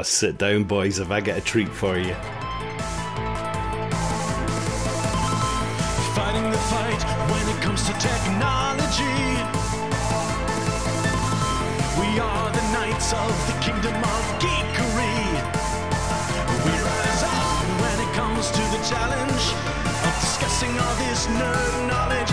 Oh, sit down, boys, if I get a treat for you. Fighting the fight when it comes to technology. We are the knights of the kingdom of geekery. We rise up when it comes to the challenge of discussing all this nerd knowledge.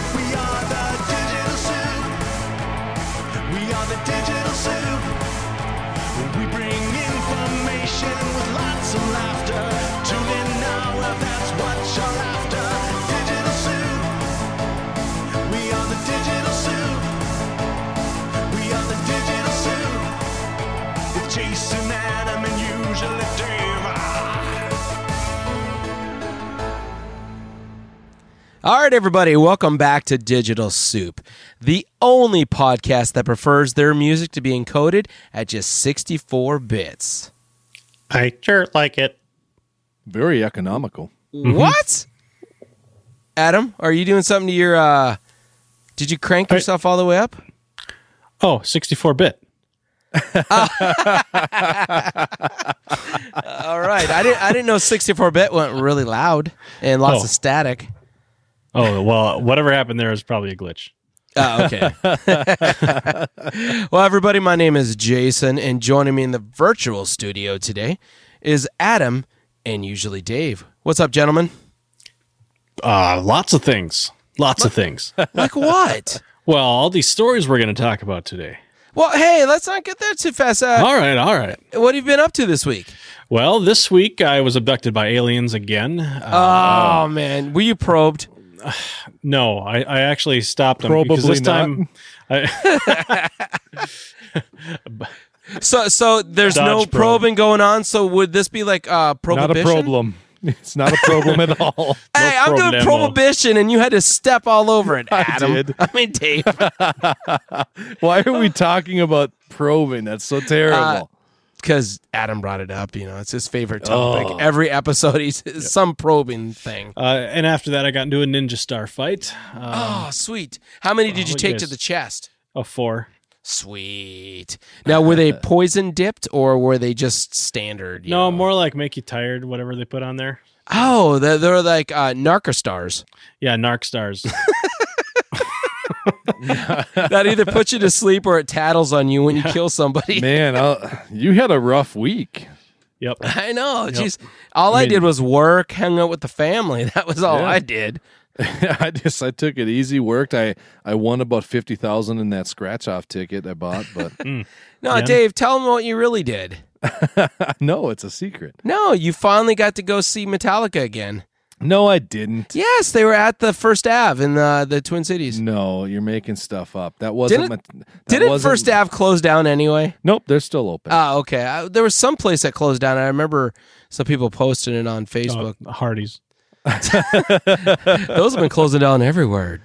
All right, everybody, welcome back to Digital Soup, the only podcast that prefers their music to be encoded at just 64 bits. I sure like it. Very economical. What? Adam, are you doing something to your uh Did you crank yourself all the way up? Oh, 64 bit. All right. I didn't I didn't know 64 bit went really loud and lots Oh. of static. Oh, well, whatever happened there is probably a glitch. Oh, okay. well, everybody, my name is Jason, and joining me in the virtual studio today is Adam and usually Dave. What's up, gentlemen? Uh, lots of things. Lots of things. Like what? well, all these stories we're going to talk about today. well, hey, let's not get there too fast. Uh, All right, all right. what have you been up to this week? Well, this week I was abducted by aliens again. Uh, oh man, were you probed? no, I, I actually stopped them because Probably this time I, So, so there's no probe. probing going on. So, would this be like uh, Not a problem. It's not a problem at all. Hey, I'm doing prohibition, and you had to step all over it, I did. I mean, Dave. Why are we talking about probing? That's so terrible. Because Adam brought it up. You know, it's his favorite topic. Oh. Every episode, he's some probing thing. uh, and after that I got into a ninja star fight. Um, oh, sweet. How many did you take you to the chest? a four. Sweet. Now, were they poison dipped or were they just standard? you No, know? more like make you tired, whatever they put on there. Oh, they're, they're like uh, narcostars. Yeah, narc stars. that either puts you to sleep or it tattles on you when you kill somebody. Man, i you had a rough week. yep. I know. Jeez. All I, mean- did was work, hang out with the family. That was all Yeah. I did. I just I took it easy. Worked. I I won about fifty thousand in that scratch off ticket I bought, but hmm. No, Yeah. Dave, tell them what you really did. no, it's a secret. No, you finally got to go see Metallica again. No, I didn't. Yes, they were at the First Ave in the, the Twin Cities. No, you're making stuff up. That wasn't. Didn't- my, that Didn't wasn't- First Ave close down anyway? Nope, they're still open. Oh, okay. I, there was some place that closed down. I remember some people posting it on Facebook. Uh, Hardee's. Those have been closing down everywhere.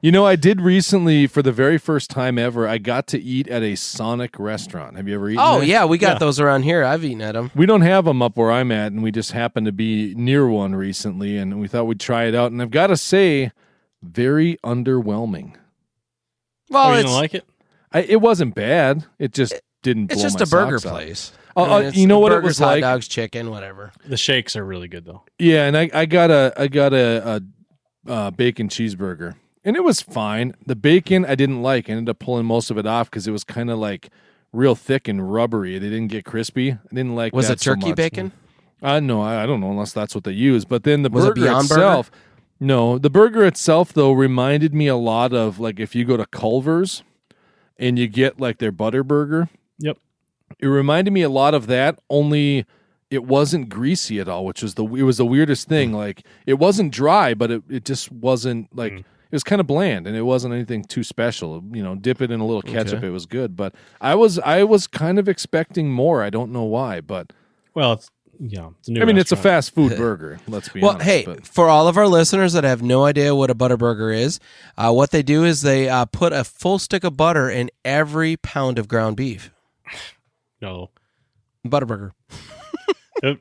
You know, I did recently, for the very first time ever, I got to eat at a Sonic restaurant. Have you ever eaten? Oh there? yeah, we got Yeah. those around here. I've eaten at them. We don't have them up where I'm at, and we just happened to be near one recently, and we thought we'd try it out. And I've got to say, very underwhelming. Well, oh, you it's didn't like it? I, it wasn't bad. It just didn't. it's blow just my a burger off. place. Oh, I oh, mean, oh, you know what it burgers, was hot like? dogs, chicken, whatever. The shakes are really good though. Yeah, and I, I got a I got a, a uh, bacon cheeseburger, and it was fine. The bacon I didn't like. I ended up pulling most of it off because it was kind of like real thick and rubbery. They didn't get crispy. I didn't like. It. Was that it so turkey much. bacon? Uh, no, I, I don't know unless that's what they use. But then the Was it burger Beyond Burger? itself, no, the burger itself though reminded me a lot of like if you go to Culver's and you get like their butter burger. Yep. It reminded me a lot of that, only it wasn't greasy at all, which was the it was the weirdest Hmm. thing. Like it wasn't dry, but it, it just wasn't like Hmm. it was kind of bland and it wasn't anything too special. You know, dip it in a little ketchup, it was good. But I was I was kind of expecting more. I don't know why, but Well, it's yeah, it's a new I mean, it's a fast food burger. Let's be Well, honest. hey, but- for all of our listeners that have no idea what a Butterburger is, uh, what they do is they uh, put a full stick of butter in every pound of ground beef. No. Butterburger. It-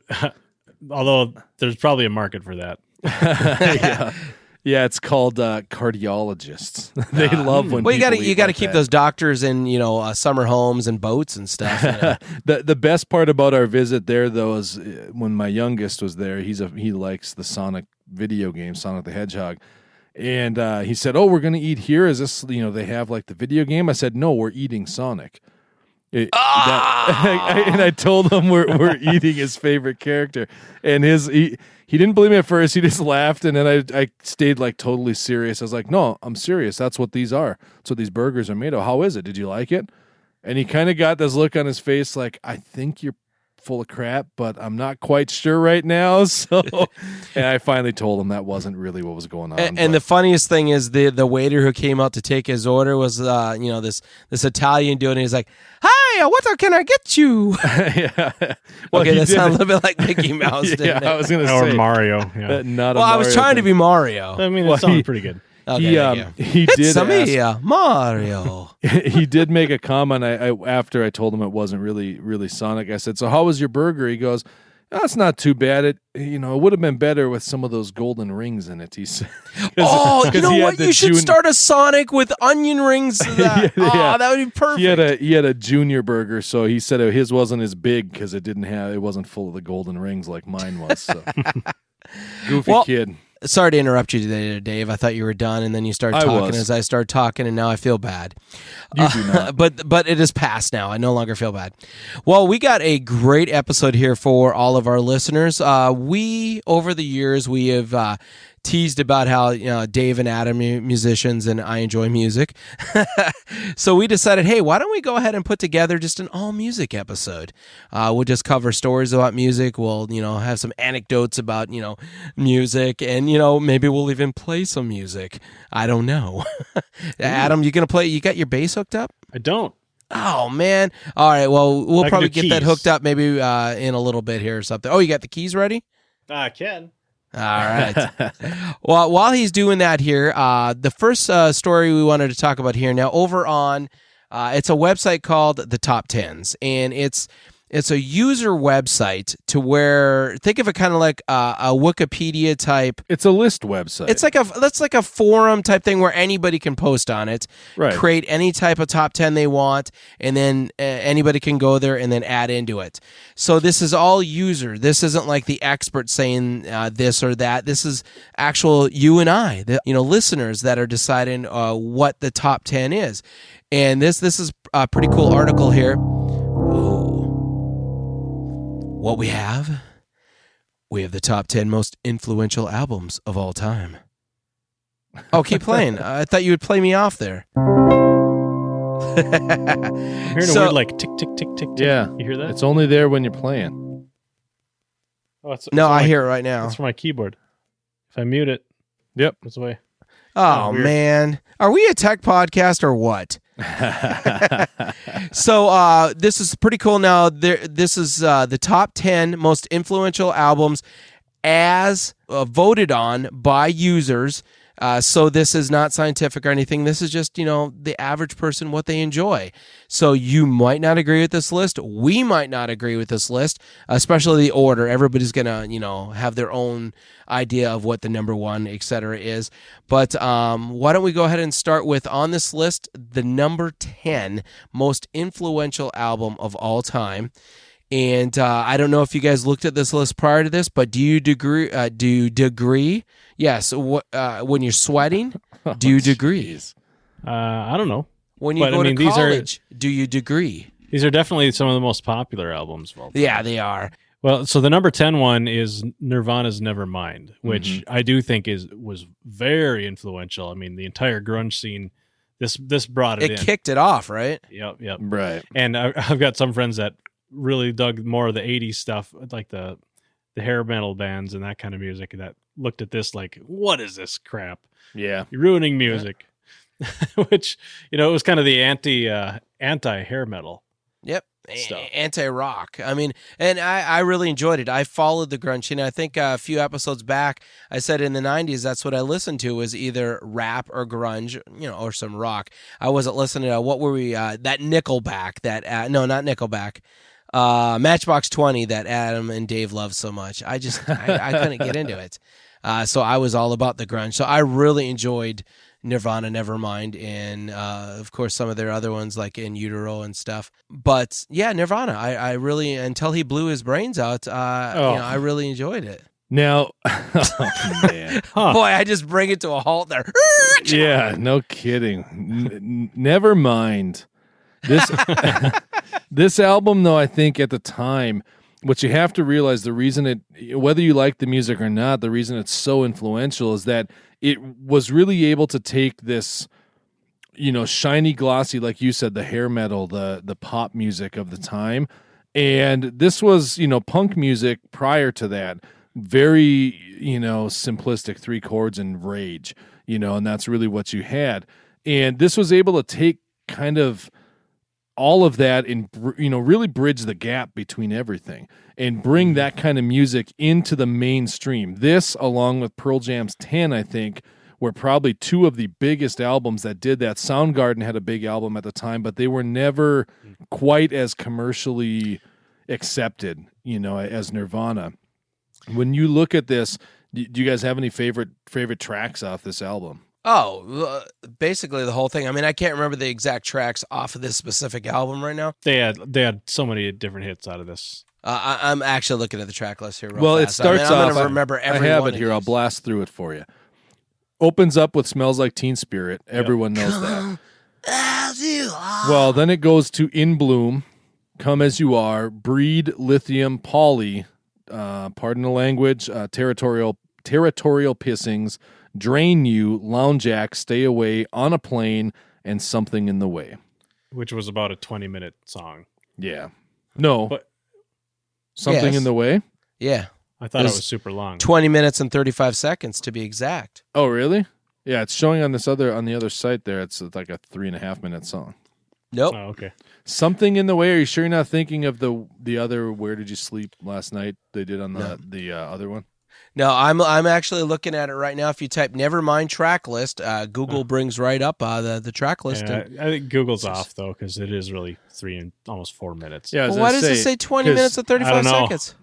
although there's probably a market for that. yeah, Yeah, it's called uh, cardiologists. they love when Well, you got to you got to like keep that. those doctors in you know uh, summer homes and boats and stuff. you know. the the best part about our visit there though is uh, when my youngest was there. He's a he likes the Sonic video game, Sonic the Hedgehog, and uh, he said, "Oh, we're gonna eat here. Is this you know they have like the video game?" I said, "No, we're eating Sonic." It- that- and I told him we're we're eating his favorite character, and his he he didn't believe me at first. He just laughed, and then I I stayed like totally serious. I was like, "No, I'm serious. That's what these are. That's what these burgers are made of. How is it? Did you like it?" And he kind of got this look on his face, like, "I think you're." Full of crap, but I'm not quite sure right now. So, and I finally told him that wasn't really what was going on. and, and the funniest thing is the the waiter who came out to take his order was uh, you know this this Italian dude, and he's like, "Hi, uh, what can I get you?" yeah, well, okay, that did- sounds a little bit like Mickey Mouse. didn't yeah. I was gonna Or say Mario. Yeah. not a well, I was Mario trying to be Mario. I mean, well, it sounded he- pretty good. Okay, he um he It's did ask, me, Mario. he did make a comment I, I after I told him it wasn't really really Sonic. I said, "So how was your burger?" He goes, "That's not too bad. It you know it would have been better with some of those golden rings in it." He said. Oh, you know what? You should jun- start a Sonic with onion rings. That. Yeah, yeah. Oh, that would be perfect. He had a he had a junior burger, so he said his wasn't as big because it didn't have it wasn't full of the golden rings like mine was. So. Goofy Well, kid. Sorry to interrupt you today, Dave. I thought you were done, and then you started I talking was. as I started talking, and now I feel bad. You do not. but but it is past now. I no longer feel bad. Well, we got a great episode here for all of our listeners. Uh, we over the years we have uh, teased about how you know Dave and Adam musicians and I enjoy music. so we decided, hey, why don't we go ahead and put together just an all music episode? Uh, we'll just cover stories about music. We'll you know have some anecdotes about you know music, and you know maybe we'll even play some music. I don't know. Adam, you gonna play? You got your bass hooked up? I don't. Oh man! All right. Well, we'll probably get that hooked up maybe uh, in a little bit here or something. Oh, you got the keys ready? I can. All right. well, while he's doing that here, uh, the first uh, story we wanted to talk about here now over on uh, it's a website called the Top Tens, and it's it's a user website to where think of it kind of like uh, a Wikipedia type. It's a list website. It's like a that's like a forum type thing where anybody can post on it, Right. create any type of top ten they want, and then uh, anybody can go there and then add into it. So this is all user. This isn't like the expert saying uh, this or that. This is actual you and I, the you know listeners that are deciding uh, what the top ten is. And this this is a pretty cool article here. Ooh. What we have we have the top 10 most influential albums of all time. Oh, keep playing. I thought you would play me off there. I'm hearing So- a weird like tick tick tick tick. tick. Yeah. you hear that? It's only there when you're playing. oh, it's, no, it's I my- hear it right now. It's for my keyboard. If I mute it, Yep. it's away. Oh, man. Are we a tech podcast or what? so uh, this is pretty cool. Now there, this is uh, the top ten most influential albums as uh, voted on by users. Uh, so this is not scientific or anything. This is just you know the average person what they enjoy. So you might not agree with this list. We might not agree with this list, especially the order. Everybody's gonna you know have their own idea of what the number one, et cetera, is. But um, why don't we go ahead and start with on this list the number ten most influential album of all time. And uh, I don't know if you guys looked at this list prior to this, but do you degree? Uh, do you degree? Yes. What uh, when you're sweating? Do you degree? Uh, I don't know. When you But, I go mean, to these are- college, do you degree? These are definitely some of the most popular albums of all time. Yeah, they are. Well, so the number 10 one is Nirvana's Nevermind, which Mm-hmm. I do think is was very influential. I mean, the entire grunge scene this this brought it, It in. kicked it off, right? Yep, yep. Right. And I, I've got some friends that really dug more of the 80s stuff, like the the hair metal bands and that kind of music that looked at this like, what is this crap? Yeah. You're ruining music. which, you know, it was kind of the anti uh anti hair metal. Yep. Anti rock. I mean, and I, I really enjoyed it. I followed the grunge. And I think uh, a few episodes back, I said in the 90s, that's what I listened to was either rap or grunge, you know, or some rock. I wasn't listening to, what were we, uh, that Nickelback, that, uh, no, not Nickelback, uh, Matchbox 20 that Adam and Dave love so much. I just, I, I couldn't get into it. Uh, so I was all about the grunge. So I really enjoyed Nirvana, Nevermind, and uh, of course some of their other ones like In Utero and stuff. But yeah, Nirvana, I, I really until he blew his brains out, uh, Oh. you know, I really enjoyed it. Now, oh, man. Huh. Boy, I just bring it to a halt there. yeah, no kidding. N- never mind. This this album, though, I think at the time, what you have to realize the reason it, whether you like the music or not, the reason it's so influential is that it was really able to take this, you know, shiny, glossy, like you said, the hair metal, the the pop music of the time, and this was, you know, punk music prior to that. Very you know simplistic three chords and rage you know and that's really what you had. And this was able to take kind of all of that and you know really bridge the gap between everything and bring mm-hmm. that kind of music into the mainstream. This along with pearl jam's 10 i think were probably two of the biggest albums that did that. Soundgarden had a big album at the time but they were never mm. quite as commercially accepted you know as nirvana. When you look at this do do you guys have any favorite favorite tracks off this album Oh, basically the whole thing. I mean, I can't remember the exact tracks off of this specific album right now. They had they had so many different hits out of this. Uh, I, I'm actually looking at the track list here. Real well, it fast. I mean, starts I'm off. gonna I- remember every I have one it of here. I'll blast through it for you. Opens up with "Smells Like Teen Spirit." Everyone knows that. As you are. Well, then it goes to "In Bloom," "Come as You Are," "Breed," "Lithium," "Polly," uh, pardon the language, uh, "Territorial," "Territorial Pissings," "Drain You," "Lounge Act," "Stay Away," "On a Plane," and "Something in the Way." which was about a 20 minute song. Yeah. No. But- Something Yes. in the way. Yeah, I thought it There's was super long. 20 minutes and 35 seconds to be exact. Oh, really? Yeah, it's showing on this other on the other site. There, it's like a three and a half minute song. Nope. Oh, okay. Something in the way. Are you sure you're not thinking of the the other? Where did you sleep last night? They did on the No. the uh, other one. No, I'm I'm actually looking at it right now. If you type "Nevermind track list," uh, Google brings right up uh, the the track list. Yeah, and- I think Google's off though because it is really three and almost four minutes. Yeah. Well, why gonna does it say twenty minutes and 35 seconds?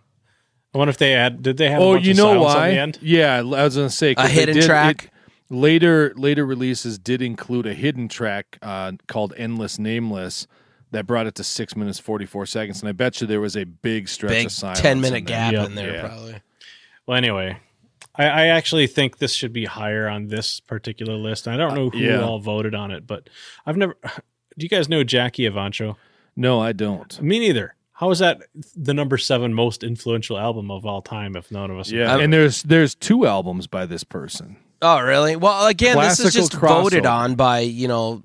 I wonder if they had. Did they have? a Oh, bunch you know silence why? At the end? Yeah, I was gonna say A hidden did- track? it- later later releases did include a hidden track uh, called "Endless Nameless." That brought it to six minutes forty four seconds, and I bet you there was a big stretch Big of silence. 10 minute there. gap Yep. in there, Yeah. probably. Well, anyway, I, I actually think this should be higher on this particular list. I don't uh, know who yeah. all voted on it, but I've never. Do you guys know Jackie Evancho? No, I don't. Me neither. How is that the number seven most influential album of all time? If none of us, Yeah, and there's there's two albums by this person. Oh, really? Well, again, this is Classical just voted on by, you know,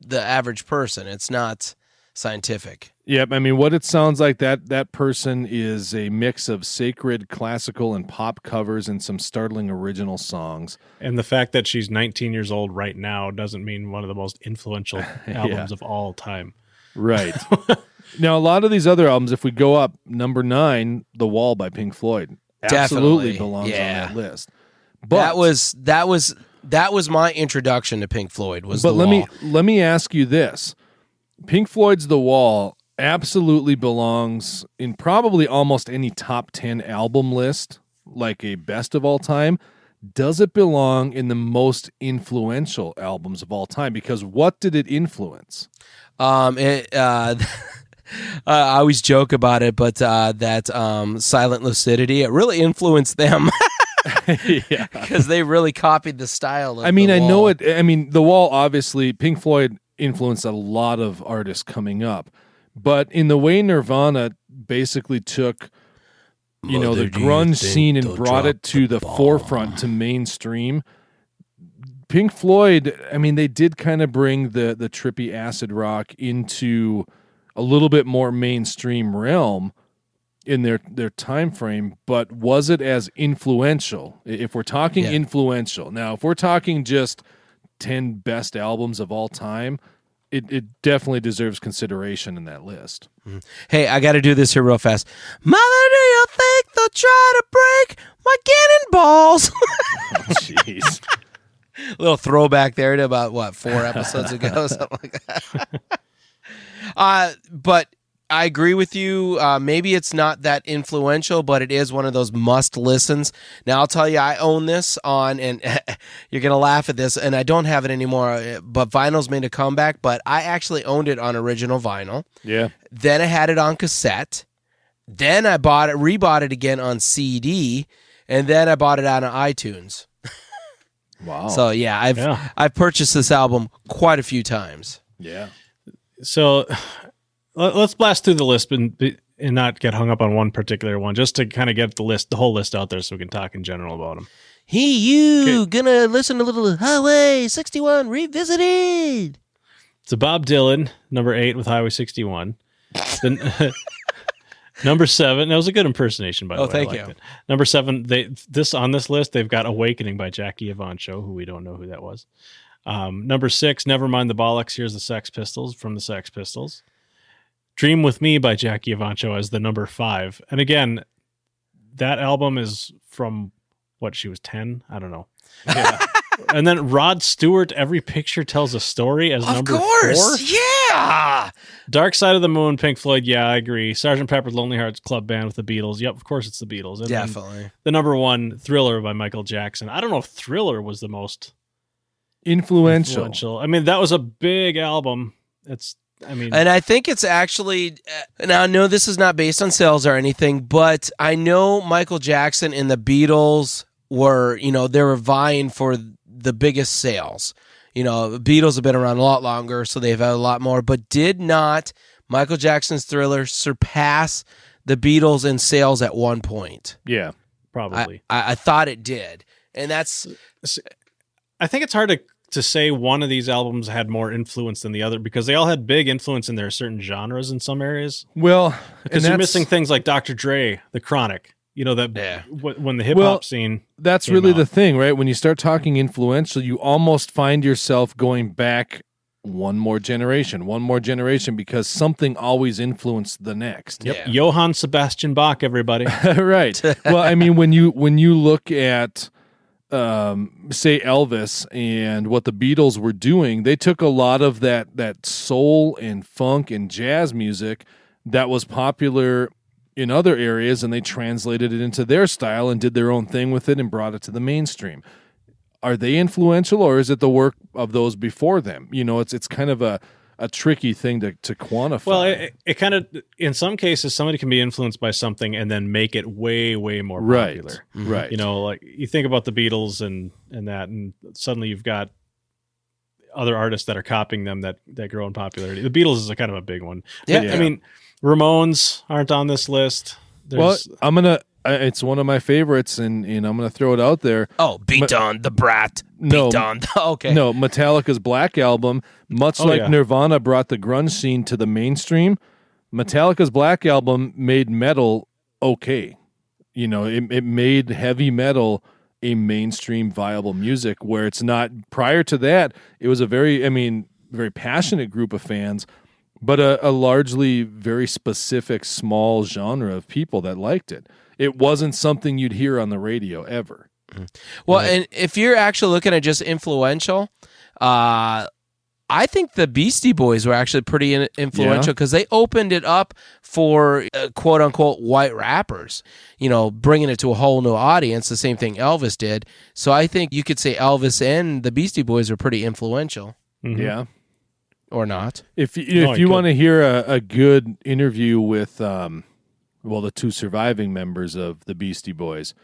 the average person. It's not scientific. Yep, I mean what it sounds like that that person is a mix of sacred, classical, and pop covers and some startling original songs. and the fact that she's 19 years old right now doesn't mean one of the most influential albums of all time. Right. now a lot of these other albums, if we go up, number nine, The Wall by Pink Floyd, absolutely Definitely, belongs yeah. on that list. But that was that was that was my introduction to Pink Floyd was but the let wall. me let me ask you this: Pink Floyd's The Wall absolutely belongs in probably almost any top ten album list, like a best of all time. Does it belong in the most influential albums of all time? Because what did it influence? Um, it, uh, I always joke about it, but uh, that um, Silent Lucidity it really influenced them yeah. because they really copied the style. Of I mean, I know it. I mean, The Wall obviously Pink Floyd influenced a lot of artists coming up, but in the way Nirvana basically took you know the Mother, do you grunge scene and brought it to the, bomb? forefront to mainstream. Pink Floyd, I mean, they did kind of bring the the trippy acid rock into a little bit more mainstream realm in their their time frame, but was it as influential? If we're talking Yeah. influential, now if we're talking just ten best albums of all time, it, it definitely deserves consideration in that list. Hey, I got to do this here real fast. Mother, do you think they'll try to break my cannonballs? Jeez. little throwback there to about what four episodes ago, something like that. uh, but I agree with you. Uh, maybe it's not that influential, but it is one of those must listens. Now, I'll tell you, I own this on, and you're going to laugh at this, and I don't have it anymore, uh, but vinyl's made a comeback, but I actually owned it on original vinyl. Yeah. Then I had it on cassette. Then I bought it, rebought it again on CD, and then I bought it out on iTunes. Wow. So yeah, I've Yeah. I've purchased this album quite a few times. yeah. So let's blast through the list and and not get hung up on one particular one, just to kind of get the list, the whole list out there, so we can talk in general about them. Hey, you gonna listen to little Highway 61 revisited? So Bob Dylan, number eight with Highway 61. Then number seven. That was a good impersonation, by the Oh, way. I thank liked you. it. Number seven. They this on this list. They've got "Awakening" by Jackie Evancho, who we don't know who that was. Um, number six. Never mind the bollocks. Here's the Sex Pistols from the Sex Pistols. "Dream with Me" by Jackie Evancho as the number five. And again, that album is from what she was ten. I don't know. and then Rod Stewart, every picture tells a story as Of number course, four. yeah. Dark Side of the Moon, Pink Floyd. Yeah, I agree. Sergeant Pepper's Lonely Hearts Club Band with the Beatles. Yep, of course it's the Beatles. And Definitely. the number one, Thriller by Michael Jackson. I don't know if Thriller was the most Influential. influential. I mean, that was a big album. It's, I mean, And I think it's actually uh, now I know this is not based on sales or anything, but I know Michael Jackson and the Beatles were, you know, they were vying for the biggest sales. You know, the Beatles have been around a lot longer, so they've had a lot more, but did not Michael Jackson's Thriller surpass the Beatles in sales at one point? Yeah. I, probably. I, I thought it did. And that's I think it's hard to to say one of these albums had more influence than the other because they all had big influence in their certain genres in some areas. Well, Because you're missing things like Dr. Dre, The Chronic. You know that Yeah. wh- when the hip hop Well, scene. that's came really out. the thing, right? When you start talking influential, you almost find yourself going back one more generation, one more generation, because something always influenced the next. Yep. Yeah. Johann Sebastian Bach, everybody. right. Well, I mean, when you when you look at um, say Elvis and what the Beatles were doing, they took a lot of that that soul and funk and jazz music that was popular in other areas and they translated it into their style and did their own thing with it and brought it to the mainstream. Are they influential or is it the work of those before them? You know, it's it's kind of a a tricky thing to, to quantify. Well, it, it kind of, in some cases, somebody can be influenced by something and then make it way, way more popular. Right. right. You know, like you think about the Beatles and and that, and suddenly you've got other artists that are copying them that that grow in popularity. The Beatles is a kind of a big one. Yeah. I mean, Ramones aren't on this list. Well, I'm gonna. I- It's one of my favorites, and and I'm gonna throw it out there. oh, beat on the brat. No, beat on. Okay. no, Metallica's Black Album, much Oh, like yeah. Nirvana brought the grunge scene to the mainstream. Metallica's Black Album made metal okay. You know, it, it made heavy metal a mainstream viable music where it's not. Prior to that, it was a very, I mean, very passionate group of fans, but a, a largely very specific small genre of people that liked it. It wasn't something you'd hear on the radio ever. Well, and if you're actually looking at just influential, uh, I think the Beastie Boys were actually pretty influential because they opened it up for uh, quote unquote white rappers, you know, bringing it to a whole new audience, the same thing Elvis did. So I think you could say Elvis and the Beastie Boys were pretty influential mhm. Yeah. or not. If you, No, if you want to hear a, a good interview with, um, well, the two surviving members of the Beastie Boys,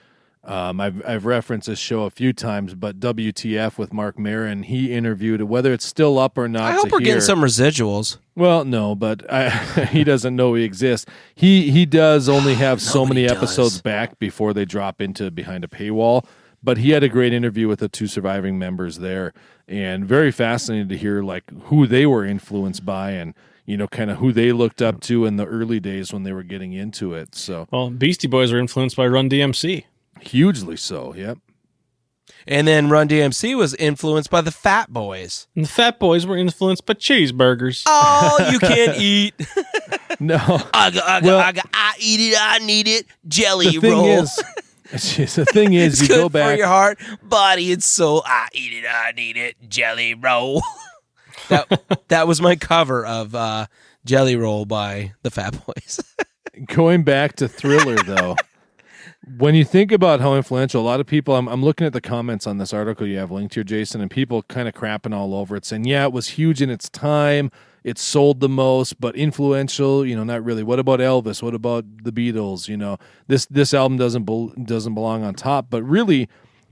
um, I've I've referenced this show a few times, but WTF with Marc Maron, he interviewed it. Whether it's still up or not, I hope we're getting some residuals. Well, no, but I, he doesn't know we exist. He he does only have so many Nobody episodes back before they drop into behind a paywall. But he had a great interview with the two surviving members there, and very fascinating to hear like who they were influenced by, and you know, kind of who they looked up to in the early days when they were getting into it. So Well, Beastie Boys were influenced by Run DMC. hugely so. Yep. And then Run DMC was influenced by the Fat Boys. And the Fat Boys were influenced by cheeseburgers. Oh, you can't eat. No, I ugga, Well- ugga. I eat it. I need it. Jelly the thing roll. is, jeez, the thing is, it's you good go back. for your heart, body, and soul. I eat it. I need it. Jelly roll. That that was my cover of uh, Jelly Roll by the Fat Boys. Going back to Thriller, though, when you think about how influential, a lot of people, I'm, I'm looking at the comments on this article you have linked here, Jason, and people kind of crapping all over it, saying, yeah, it was huge in its time. It sold the most, but influential, you know, not really. What about Elvis? What about the Beatles? You know, this this album doesn't bel doesn't belong on top, but really,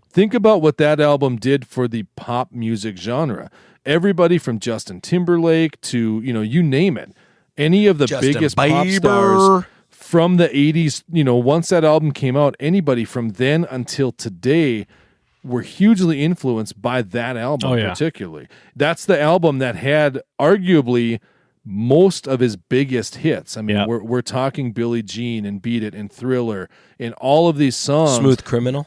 think about what that album did for the pop music genre. Everybody from Justin Timberlake to you know, you name it, any of the Justin biggest pop stars from the 80s, you know, once that album came out, anybody from then until today were hugely influenced by that album Oh, yeah. particularly. That's the album that had arguably most of his biggest hits. I mean, Yeah. we're we're talking Billie Jean and Beat It and Thriller and all of these songs. Smooth Criminal.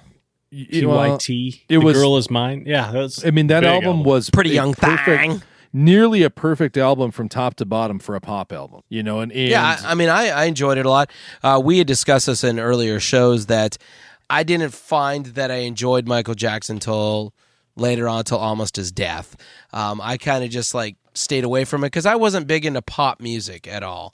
Y- you know, PYT. it the was- girl is mine. Yeah, that's. I mean, that big album, was Pretty Young perfect, Thing. nearly a perfect album from top to bottom for a pop album. You know, and, and Yeah, I, I mean, I, I enjoyed it a lot. Uh, we had discussed this in earlier shows that I didn't find that I enjoyed Michael Jackson till later on, till almost his death. Um, I kind of just like stayed away from it because I wasn't big into pop music at all,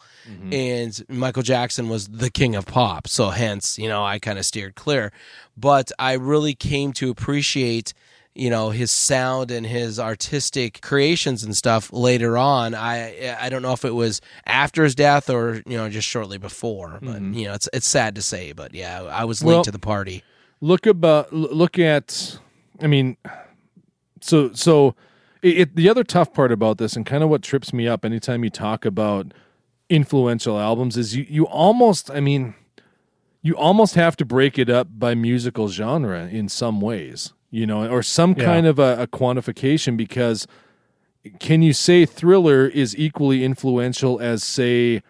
and Michael Jackson was the king of pop. So hence, you know, I kind of steered clear. But I really came to appreciate you know his sound and his artistic creations and stuff later on i i don't know if it was after his death or you know just shortly before but you know it's it's sad to say but yeah i was late Well- to the party look about look at i mean so so it, it the other tough part about this and kind of what trips me up anytime you talk about influential albums is you you almost i mean you almost have to break it up by musical genre in some ways you know or some Yeah. kind of a, a quantification because can you say thriller is equally influential as say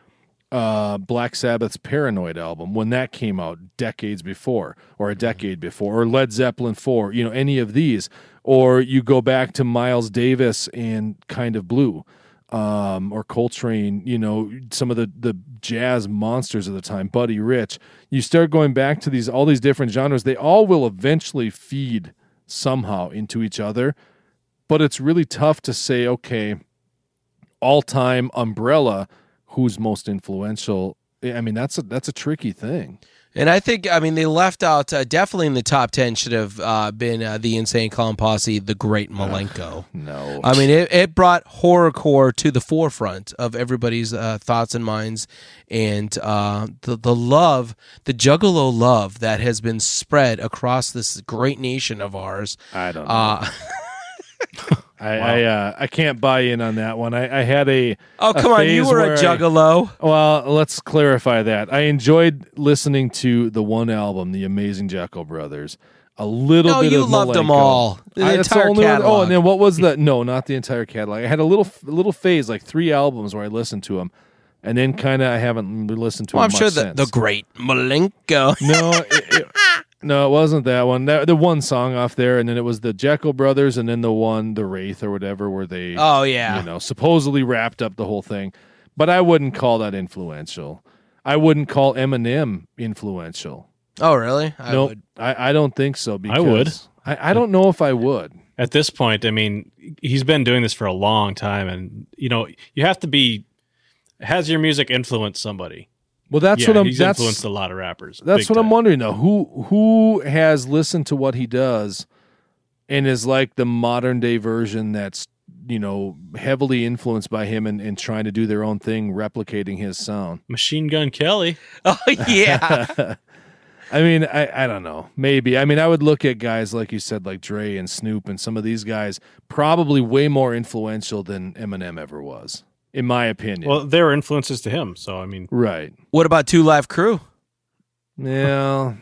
uh, Black Sabbath's Paranoid album when that came out decades before, or a decade before, or Led Zeppelin 4, you know, any of these. Or you go back to Miles Davis and Kind of Blue, um, or Coltrane, you know, some of the, the jazz monsters of the time, Buddy Rich. You start going back to these all these different genres, they all will eventually feed somehow into each other. But it's really tough to say, okay, all time umbrella who's most influential i mean that's a that's a tricky thing and i think i mean they left out uh, definitely in the top 10 should have uh, been uh, the insane clown posse the great milenko. no. I mean, it, it brought horrorcore to the forefront of everybody's uh, thoughts and minds, and uh, the the love, the Juggalo love that has been spread across this great nation of ours. i don't know I I, uh, I can't buy in on that one i, I had a oh, a come on, you were a where I- Juggalo. well let's clarify that i enjoyed listening to the one album the amazing jeckel brothers a little No, bit you of loved them all. The I- entire only one- oh, catalog. and then what was the? No, not the entire catalog. I had a little, little phase, like three albums where I listened to them, and then kind of I haven't listened to Well, them. I'm sure the, the great Milenko. No, it, it- no, it wasn't that one. That, the one song off there, and then it was the Jeckel Brothers, and then the one, the Wraith or whatever, where they, Oh yeah, you know, supposedly wrapped up the whole thing. But I wouldn't call that influential. I wouldn't call Eminem influential. oh really? I No, would. I, I don't think so. Because would. I, I don't know if I would. At this point, I mean, he's been doing this for a long time, and you know, you have to be. Has your music influenced somebody? Well, that's yeah, what I'm. He's That's influenced a lot of rappers. That's big what I'm wondering though. Who who has listened to what he does and is like the modern day version that's you know heavily influenced by him and, and trying to do their own thing, replicating his sound. Machine Gun Kelly. Oh yeah. I mean, I, I don't know. Maybe. I mean, I would look at guys like you said, like Dre and Snoop and some of these guys, probably way more influential than Eminem ever was, in my opinion. Well, they were influences to him. So I mean, right. what about Two Live Crew? Yeah.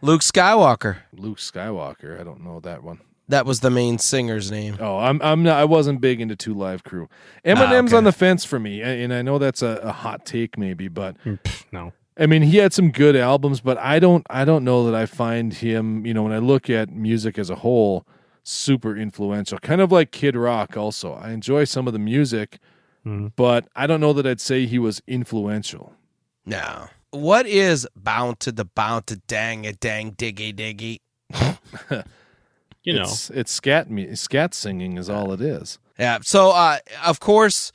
Luke Skywalker. Luke Skywalker. I don't know that one. That was the main singer's name. Oh, I'm I'm not. I wasn't big into Two Live Crew. Ah, Eminem's okay. on the fence for me, and and I know that's a, a hot take, maybe, but mm, no. I mean, he had some good albums, but I don't I don't know that I find him. You know, when I look at music as a whole, super influential. Kind of like Kid Rock. Also, I enjoy some of the music, Mhm. but I don't know that I'd say he was influential. No. What is bound to the bound to dang a dang diggy diggy? You know, it's it's scat me scat singing is all it is. Yeah. So, uh, of course,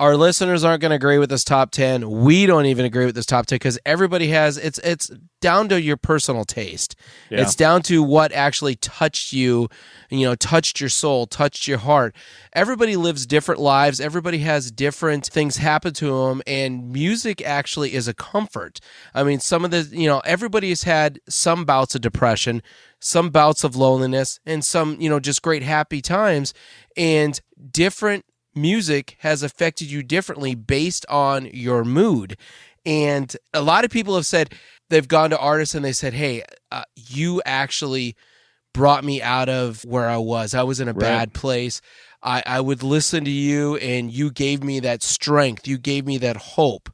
our listeners aren't going to agree with this top 10 we don't even agree with this top 10 because everybody has it's it's down to your personal taste. Yeah. it's down to what actually touched you you know touched your soul touched your heart. Everybody lives different lives. Everybody has different things happen to them and music actually is a comfort. I mean some of the you know everybody has had some bouts of depression some bouts of loneliness and some you know just great happy times and different music has affected you differently based on your mood. And a lot of people have said they've gone to artists and they said, "Hey, uh, you actually brought me out of where I was. I was in a bad place. I, I would listen to you, and you gave me that strength. You gave me that hope,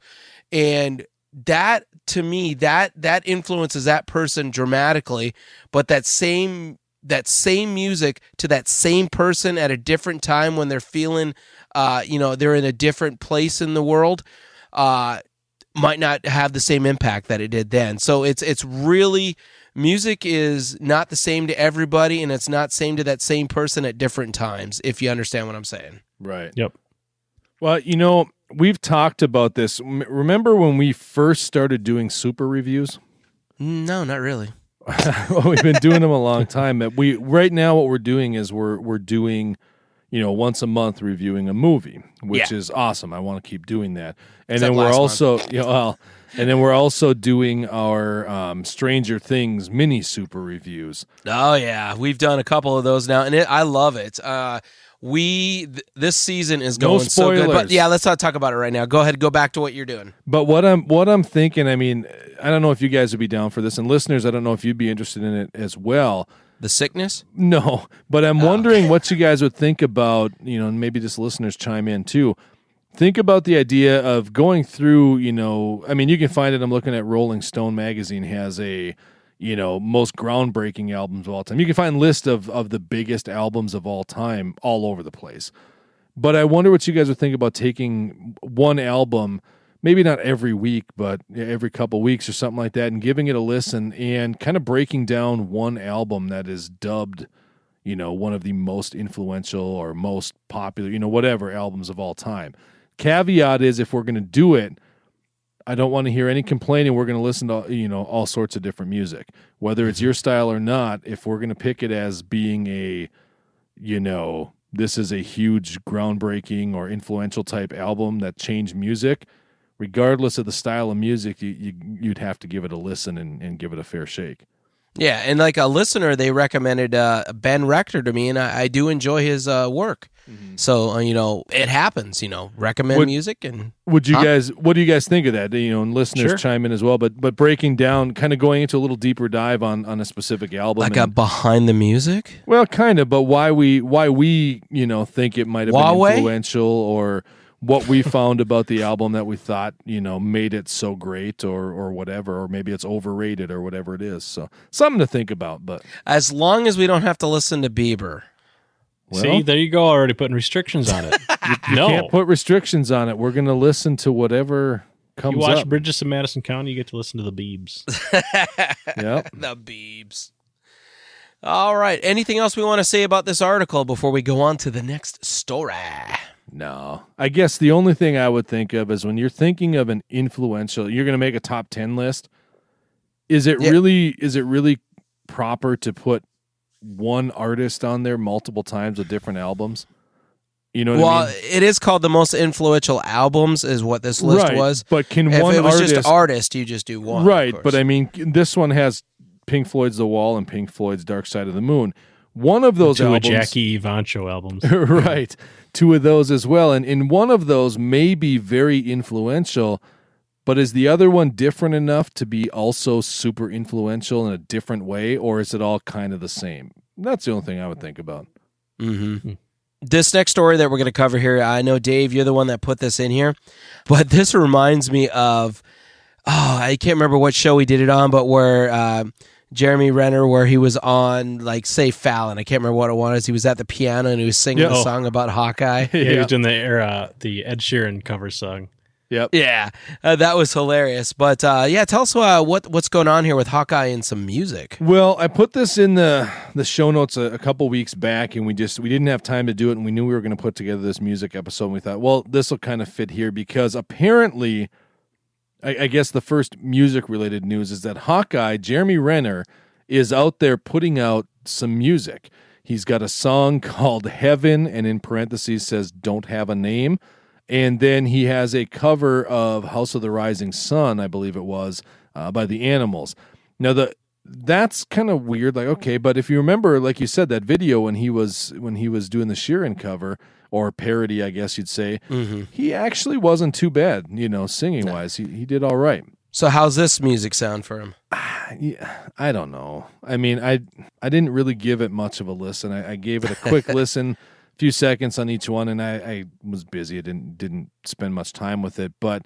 and that to me that that influences that person dramatically. But that same that same music to that same person at a different time when they're feeling uh, you know they're in a different place in the world uh, might not have the same impact that it did then so it's it's really music is not the same to everybody and it's not same to that same person at different times if you understand what i'm saying Right. Yep. Well, you know, we've talked about this. Remember when we first started doing super reviews? no not really well, we've been doing them a long time. We right now what we're doing is we're we're doing, you know, once a month reviewing a movie, which Yeah. is awesome. I want to keep doing that. And Except then we're also, you know, well, and then we're also doing our um, Stranger Things mini super reviews. Oh yeah, we've done a couple of those now, and it, I love it. Uh, we th- this season is No going so good, but yeah, let's not talk about it right now. Go ahead, go back to what you're doing. But what I'm what I'm thinking, I mean, I don't know if you guys would be down for this, and listeners, I don't know if you'd be interested in it as well. The sickness. No, but I'm oh. wondering what you guys would think about, you know, and maybe just listeners chime in too. Think about the idea of going through, you know, I mean, you can find it. I'm looking at Rolling Stone magazine has a, you know, most groundbreaking albums of all time. You can find list of of the biggest albums of all time all over the place. But I wonder what you guys would think about taking one album, maybe not every week, but every couple weeks or something like that, and giving it a listen and kind of breaking down one album that is dubbed, you know, one of the most influential or most popular, you know, whatever albums of all time. Caveat is if we're going to do it, I don't want to hear any complaining. We're going to listen to you know all sorts of different music, whether it's your style or not. If we're going to pick it as being a, you know, this is a huge, groundbreaking or influential type album that changed music, regardless of the style of music, you, you you'd have to give it a listen and, and give it a fair shake. Yeah, and like a listener, they recommended uh, Ben Rector to me, and I, I do enjoy his uh, work. So uh, you know, it happens. You know, recommend Would- music and Would you Huh? guys? What do you guys think of that? You know, and listeners Sure. chime in as well. But but breaking down, kind of going into a little deeper dive on on a specific album. like a behind the music. Well, kind of, but why we why we you know think it might have Huawei? been influential, or what we found about the album that we thought you know made it so great, or or whatever, or maybe it's overrated or whatever it is. So something to think about. But As long as we don't have to listen to Bieber. Well, See, there you go. Already putting restrictions on it. no, can't put restrictions on it. We're going to listen to whatever comes you watch up. Bridges of Madison County, you get to listen to the Beebs. yeah. The Biebs. All right. Anything else we want to say about this article before we go on to the next story? No, I guess the only thing I would think of is when you're thinking of an influential, you're going to make a top ten list. Is it Yeah. really? Is it really proper to put one artist on there multiple times with different albums? You know what Well, I mean? it is called the most influential albums, is what this list right, was. but can If one it was artist? just artist, you just do one. right, but I mean, this one has Pink Floyd's The Wall and Pink Floyd's Dark Side of the Moon. One of those Two of albums, Jackie Evancho albums. right. Two of those as well. And in one of those may be very influential, but is the other one different enough to be also super influential in a different way, or is it all kind of the same? That's the only thing I would think about. Mm-hmm. This next story that we're going to cover here, I know Dave, you're the one that put this in here, but this reminds me of oh, I can't remember what show we did it on, but where uh, Jeremy Renner, where he was on like say Fallon, I can't remember what it was. He was at the piano and he was singing Yeah. the Oh. song about Hawkeye. Yeah, he was doing the era, the Ed Sheeran cover song. Yep. Yeah, uh, that was hilarious. But uh, yeah, tell us uh, what what's going on here with Hawkeye and some music. Well, I put this in the the show notes a, a couple weeks back, and we just we didn't have time to do it, and we knew we were going to put together this music episode. And we thought, well, this will kind of fit here because apparently, I, I guess the first music related news is that Hawkeye Jeremy Renner is out there putting out some music. He's got a song called Heaven, and in parentheses says "Don't Have a Name." And then he has a cover of House of the Rising Sun, I believe it was, uh, by the Animals. Now the that's kind of weird. Like, okay, but if you remember, like you said, that video when he was when he was doing the Sheeran cover or parody, I guess you'd say, he actually wasn't too bad. You know, singing wise, he he did all right. So how's this music sound for him? Yeah, I don't know. I mean, I I didn't really give it much of a listen. I, I gave it a quick listen, few seconds on each one, and I, I was busy. I didn't didn't spend much time with it. But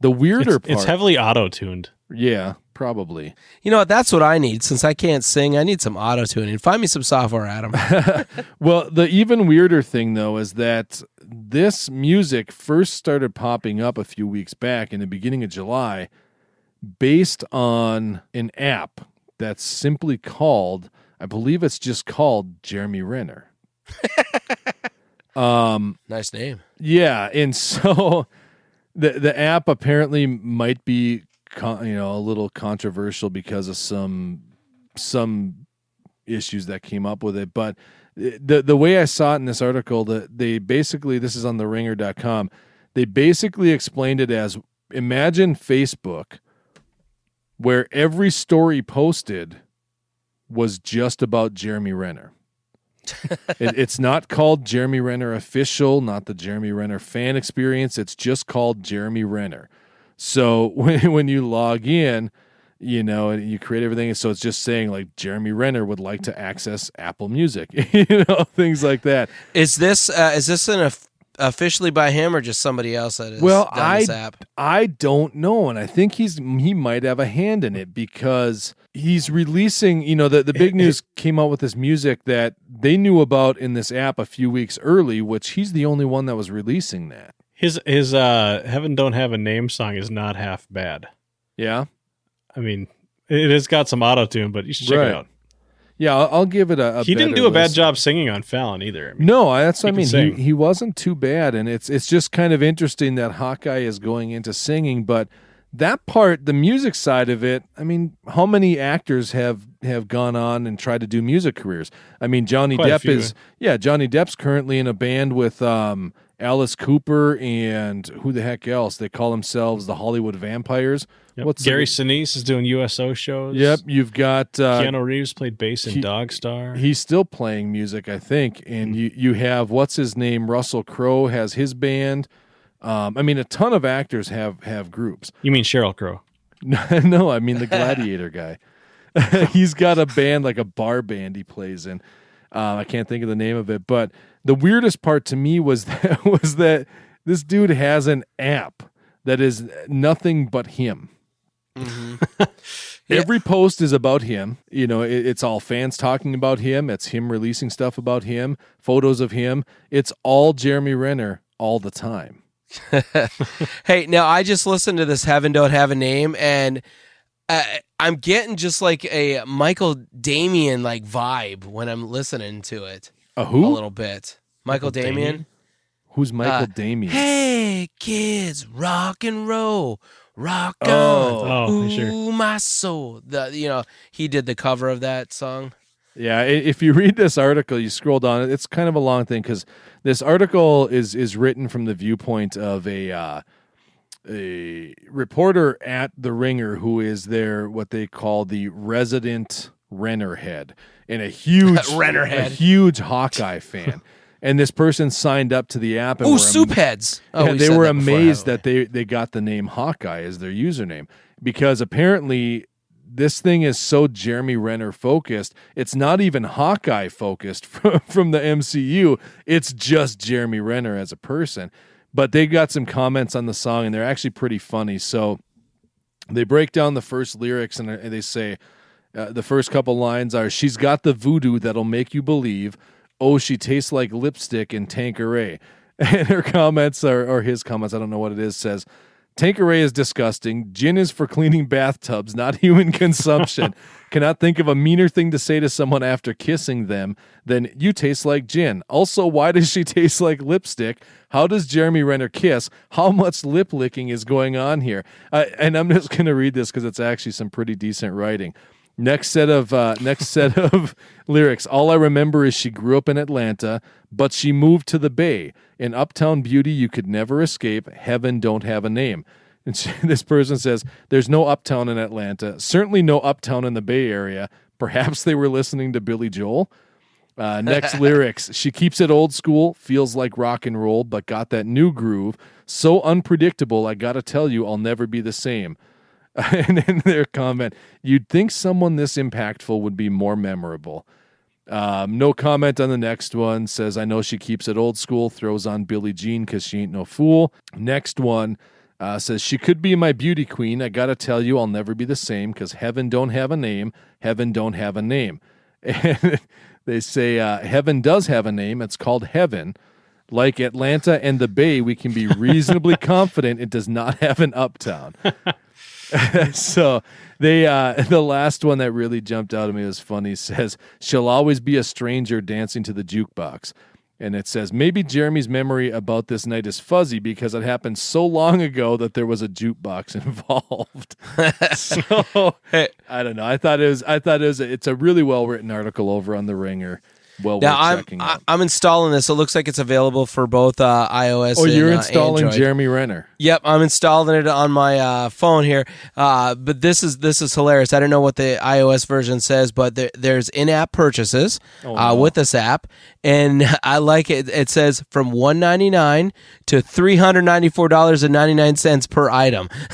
the weirder It's, part, it's heavily auto tuned. yeah, probably. You know what? That's what I need. Since I can't sing, I need some auto tuning. Find me some software, Adam. Well, the even weirder thing though is that this music first started popping up a few weeks back in the beginning of July, based on an app that's simply called, I believe it's just called Jeremy Renner. um nice name. Yeah, and so the the app apparently might be con- you know a little controversial because of some some issues that came up with it, but the the way I saw it in this article that they basically this is on the ringer.com they basically explained it as imagine Facebook where every story posted was just about Jeremy Renner. it, it's not called Jeremy Renner official, not the Jeremy Renner fan experience. It's just called Jeremy Renner. So when when you log in, you know, and you create everything, so it's just saying like Jeremy Renner would like to access Apple Music, you know, things like that. Is this uh, is this an officially by him or just somebody else that is Well, done I this app? I don't know, and I think he's he might have a hand in it because he's releasing. You know, the the big news came out with this music that they knew about in this app a few weeks early, which he's the only one that was releasing that. His his uh Heaven Don't Have a Name song is not half bad. Yeah, I mean, it has got some auto tune, but you should check Right. it out. Yeah, I'll, I'll give it a. a he didn't do a bad job singing on Fallon either. I mean, No, I- that's what I mean. He, he wasn't too bad, and it's it's just kind of interesting that Hawkeye is going into singing, but that part, the music side of it, I mean, how many actors have have gone on and tried to do music careers? I mean, Johnny Quite Depp is yeah, Johnny Depp's currently in a band with um, Alice Cooper and who the heck else? They call themselves the Hollywood Vampires. Yep. What's the- Gary Sinise is doing USO shows. Yep, you've got uh, Keanu Reeves played bass in he- Dog Star. He's still playing music, I think. And you you have what's his name? Russell Crowe has his band. Um, I mean, a ton of actors have have groups. you mean Cheryl Crow? no, I mean the Gladiator guy. He's got a band like a bar band he plays in. Uh, I can't think of the name of it, but the weirdest part to me was that was that this dude has an app that is nothing but him. Every post is about him. You know, it, it's all fans talking about him. It's him releasing stuff about him, photos of him. It's all Jeremy Renner all the time. Hey, now I just listened to this Heaven Don't Have a Name, and uh, I'm getting just like a Michael Damian like vibe when I'm listening to it A who? a little bit. Michael, Damian. Damian? Who's Michael Uh, Damian? Hey kids, rock and roll, rock on. Oh. Oh, Ooh, sure. my soul. The you know he did the cover of that song. Yeah, if you read this article, you scroll down. It's kind of a long thing because this article is is written from the viewpoint of a uh, a reporter at the Ringer who is their what they call the resident Renner head and a huge Renner head, a huge Hawkeye fan. and this person signed up to the app. And Ooh, were soup am- heads. Oh, yeah, we they were that amazed that they they got the name Hawkeye as their username because apparently this thing is so Jeremy Renner focused. It's not even Hawkeye focused from, from the MCU. It's just Jeremy Renner as a person. But they got some comments on the song and they're actually pretty funny. So they break down the first lyrics and they say uh, the first couple lines are she's got the voodoo that'll make you believe oh she tastes like lipstick in tanqueray and her comments are or his comments i don't know what it is says Tanqueray is disgusting. Gin is for cleaning bathtubs, not human consumption. Cannot think of a meaner thing to say to someone after kissing them than "You taste like gin." Also, why does she taste like lipstick? How does Jeremy Renner kiss? How much lip licking is going on here? Uh, and I'm just going to read this because it's actually some pretty decent writing. Next set of uh, next set of lyrics. All I remember is she grew up in Atlanta, but she moved to the Bay. In Uptown Beauty, you could never escape. Heaven don't have a name. And she, this person says, "There's no Uptown in Atlanta. Certainly no Uptown in the Bay Area. Perhaps they were listening to Billy Joel." Uh, next lyrics. She keeps it old school, feels like rock and roll, but got that new groove. So unpredictable, I gotta tell you, I'll never be the same. and in their comment, you'd think someone this impactful would be more memorable. Um, no comment on the next one. Says, I know she keeps it old school, throws on Billie Jean because she ain't no fool. Next one uh, says, She could be my beauty queen. I got to tell you, I'll never be the same because heaven don't have a name. Heaven don't have a name. And they say, uh, Heaven does have a name. It's called Heaven. Like Atlanta and the Bay, we can be reasonably confident it does not have an uptown. so they uh the last one that really jumped out at me was funny. Says she'll always be a stranger dancing to the jukebox. And it says maybe jeremy's memory about this night is fuzzy because it happened so long ago that there was a jukebox involved. So i don't know. I thought it was i thought it was it's a really well written article over on the ringer well Now worth I'm checking I- out I'm installing this. It looks like it's available for both uh, iOS. oh and, you're uh, installing Android. jeremy renner Yep, I'm installing it on my uh, phone here. Uh, but this is this is hilarious. I don't know what the iOS version says, but there, there's in-app purchases uh, with this app, and I like it. It says from 199 to 394 dollars and 99 cents per item.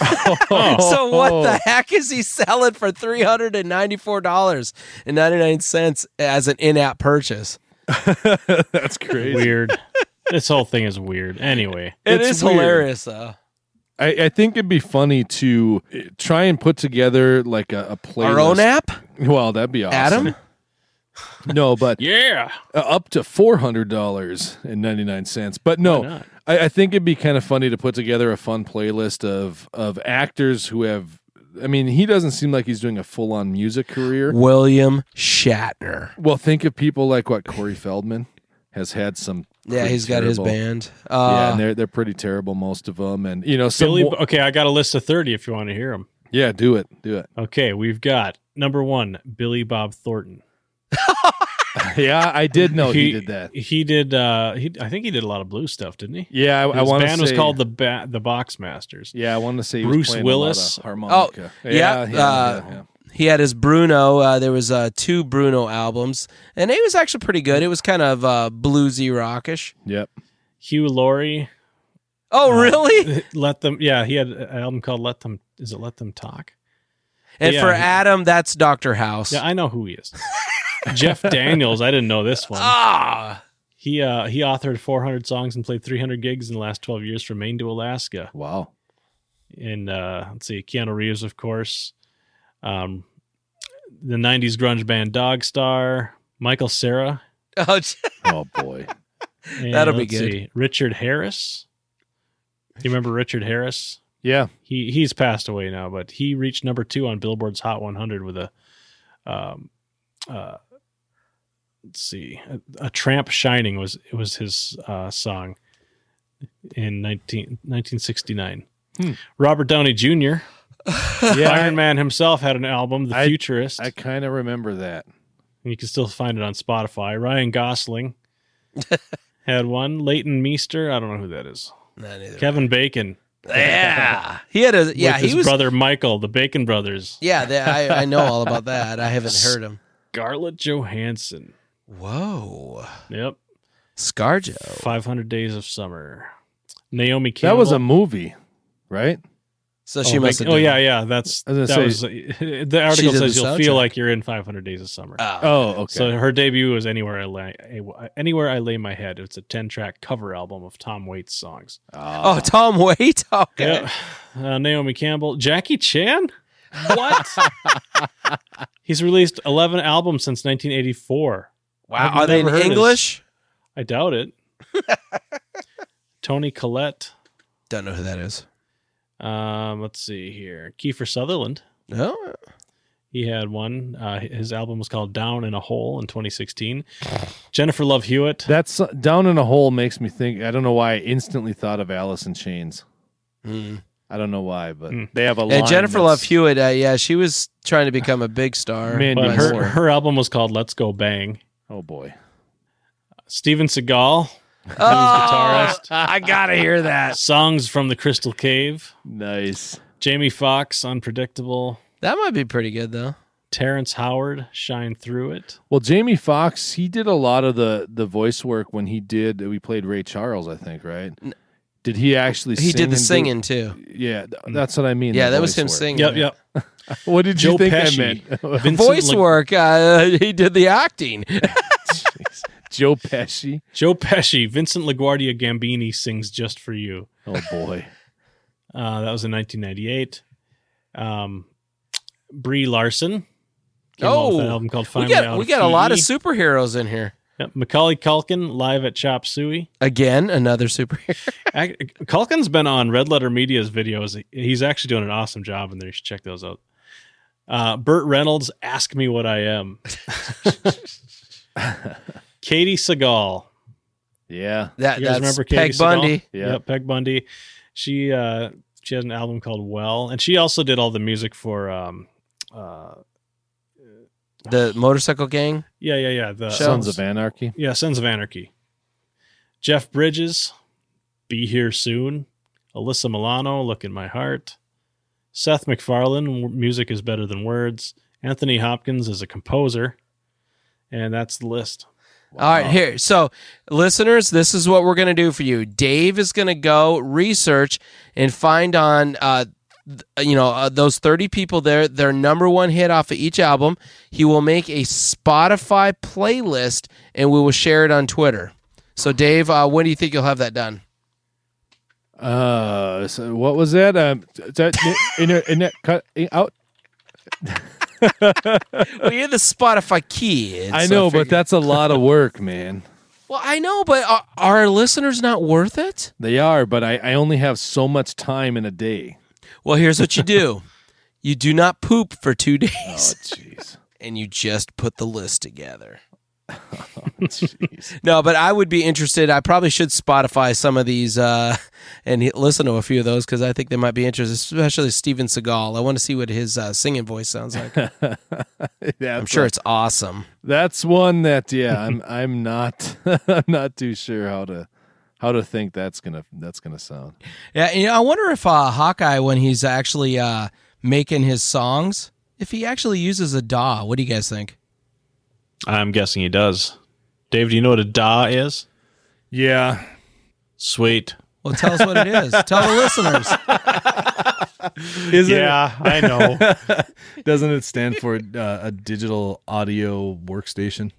so what the oh. heck is he selling for 394 dollars and 99 cents as an in-app purchase? that's crazy Weird. this whole thing is weird. Anyway, It It's is weird. hilarious though. I, I think it'd be funny to try and put together like a, a playlist. Our own app, Well, that'd be awesome. Adam. No, but yeah. uh, up to four hundred dollars and ninety nine cents. But no. I, I think it'd be kind of funny to put together a fun playlist of of actors who have. I mean, he doesn't seem like he's doing a full on music career. William Shatner. Well, think of people like what Corey Feldman has had some. Yeah, pretty he's got his terrible- band. yeah, Uh, and they're they're pretty terrible, most of them. And you know, some Billy. mo- Okay, I got a list of thirty. If you want to hear them. yeah, do it, do it. Okay, we've got number one, Billy Bob Thornton. yeah, I did know he, did that. He did. Uh, he, I think he did a lot of blue stuff, didn't he? Yeah, I, I want to band say was called the ba- the Box Masters. Yeah, I wanted to say Bruce was Willis. A lot of harmonica. Oh, yeah, yeah, uh, yeah, yeah. he had his Bruno. Uh, there was uh, two Bruno albums, and it was actually pretty good. It was kind of uh, bluesy, rockish. Yep. Hugh Laurie. Oh, really? Let them. Yeah, he had an album called "Let Them." Is it "Let Them Talk"? And yeah, for he- Adam, that's Doctor House. Yeah, I know who he is. Jeff Daniels. I didn't know this one. ah, He uh, he authored 400 songs and played 300 gigs in the last 12 years from Maine to Alaska. Wow. And uh, let's see, Keanu Reeves, of course. Um, the 90s grunge band Dog Star, Michael Cera. oh, Oh boy. and That'll be good. see, Richard Harris. You remember Richard Harris? Yeah. He he's passed away now, but he reached number two on Billboard's Hot 100 with a, um, uh, let's see, a, a Tramp Shining was it was his uh, song in 19, 1969. Hmm. Robert Downey Jr. Yeah. Iron Man himself had an album, The I- Futurist. I kind of remember that. you can still find it on Spotify. Ryan Gosling had one. Leighton Meester, I don't know who that is. Not either. Kevin Bacon. Yeah, he had a yeah. with He his was brother Michael, the Bacon brothers. yeah. they- I I know all about that. I haven't heard him. Scarlett Johansson. Whoa, Yep. ScarJo. 500 Days of Summer. Naomi Campbell. That was a movie, right? So oh, she oh, must Bac- have. oh yeah, yeah. That's was that gonna was uh, the article says the you'll soundtrack. feel like you're in 500 Days of Summer. Ah, oh. Oh, okay. So her debut was anywhere I lay anywhere I lay my head. It's a 10 track cover album of Tom Waits songs. Oh, ah. Tom Waite. Okay. Yeah. Uh, Naomi Campbell, Jackie Chan. What? He's released 11 albums since 1984. Wow. I've Are they in never heard of English? I doubt it. Toni Collette. Don't know who that is. Um, let's see here. Kiefer Sutherland. Oh, He had one. Uh, his album was called Down in a Hole in 2016. Jennifer Love Hewitt. That's down in a hole makes me think. I don't know why I instantly thought of Alice in Chains. I don't know why, but Hmm. they have a and Jennifer that's- Love Hewitt. Uh, yeah, she was trying to become a big star. Man, but her, her album was called Let's Go Bang. Oh boy, Steven Seagal. oh, guitarist. I gotta hear that. Songs from the Crystal Cave. nice. Jamie Foxx, Unpredictable. That might be pretty good though. Terrence Howard, Shine Through It. Well, Jamie Foxx, he did a lot of the the voice work when he did. We played Ray Charles, I think, right? Did he actually? Sing? He sing did the and do- singing too. Yeah, that's what I mean. Yeah, that was him work. singing. Yep, yep. What did Joe you think Pesci. I meant? Vincent Voice Leg- work. Uh, he did the acting. Joe Pesci. Joe Pesci, Vincent LaGuardia Gambini sings Just for You. Oh boy. Uh, that was in 1998. Um, Brie Larson. came out with an Oh, album called we Finally got Out we of got a lot of superheroes in here. Yep. Macaulay Culkin live at Chop Suey. Again, another superhero. Ac- Culkin's been on Red Letter Media's videos. He's actually doing an awesome job in there. You should check those out. Uh, Burt Reynolds, Ask Me What I Am. Katie Seagal. Yeah. That You guys that's remember Peg Katie Seagal? Bundy. Yeah. Yep, Peg Bundy. She uh, she has an album called Well, and she also did all the music for um, uh, The motorcycle gang. yeah, yeah, yeah. The Sons of Anarchy. Yeah, Sons of Anarchy. Jeff Bridges, Be Here Soon. Alyssa Milano, Look in My Heart. Seth MacFarlane, Music is Better Than Words. Anthony Hopkins is a composer. And that's the list. All right, here. So, listeners, this is what we're going to do for you. Dave is going to go research and find on, uh, th- you know, uh, those 30 people there, their number one hit off of each album. He will make a Spotify playlist and we will share it on Twitter. So, Dave, uh, when do you think you'll have that done? Uh, so what was that? Um, that in it, in it, cut out. Well, you're the Spotify kid. I so know, but that's a lot of work, man. Well, I know, but are, are our listeners not worth it? They are, but I, I only have so much time in a day. Well, here's what you do you do not poop for two days, Oh, jeez. and you just put the list together. Jeez. No, but I would be interested. I probably should Spotify some of these uh, and listen to a few of those because I think they might be interesting, especially Steven Seagal. I want to see what his uh, singing voice sounds like. I'm sure it's awesome. that's one that yeah, I'm I'm not I'm not too sure how to how to think that's gonna that's gonna sound. Yeah, you know, I wonder if uh, Hawkeye, when he's actually uh, making his songs, if he actually uses a DAW. What do you guys think? I'm guessing he does. Dave, do you know what a DAW is? Yeah, Sweet. Well, tell us what it is. tell the listeners. is yeah, I know. Doesn't it stand for uh, a digital audio workstation?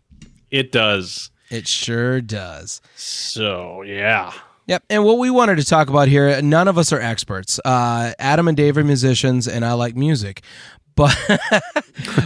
it does. It sure does. So, yeah. Yep. And what we wanted to talk about here, none of us are experts. Uh, Adam and Dave are musicians, and I like music. But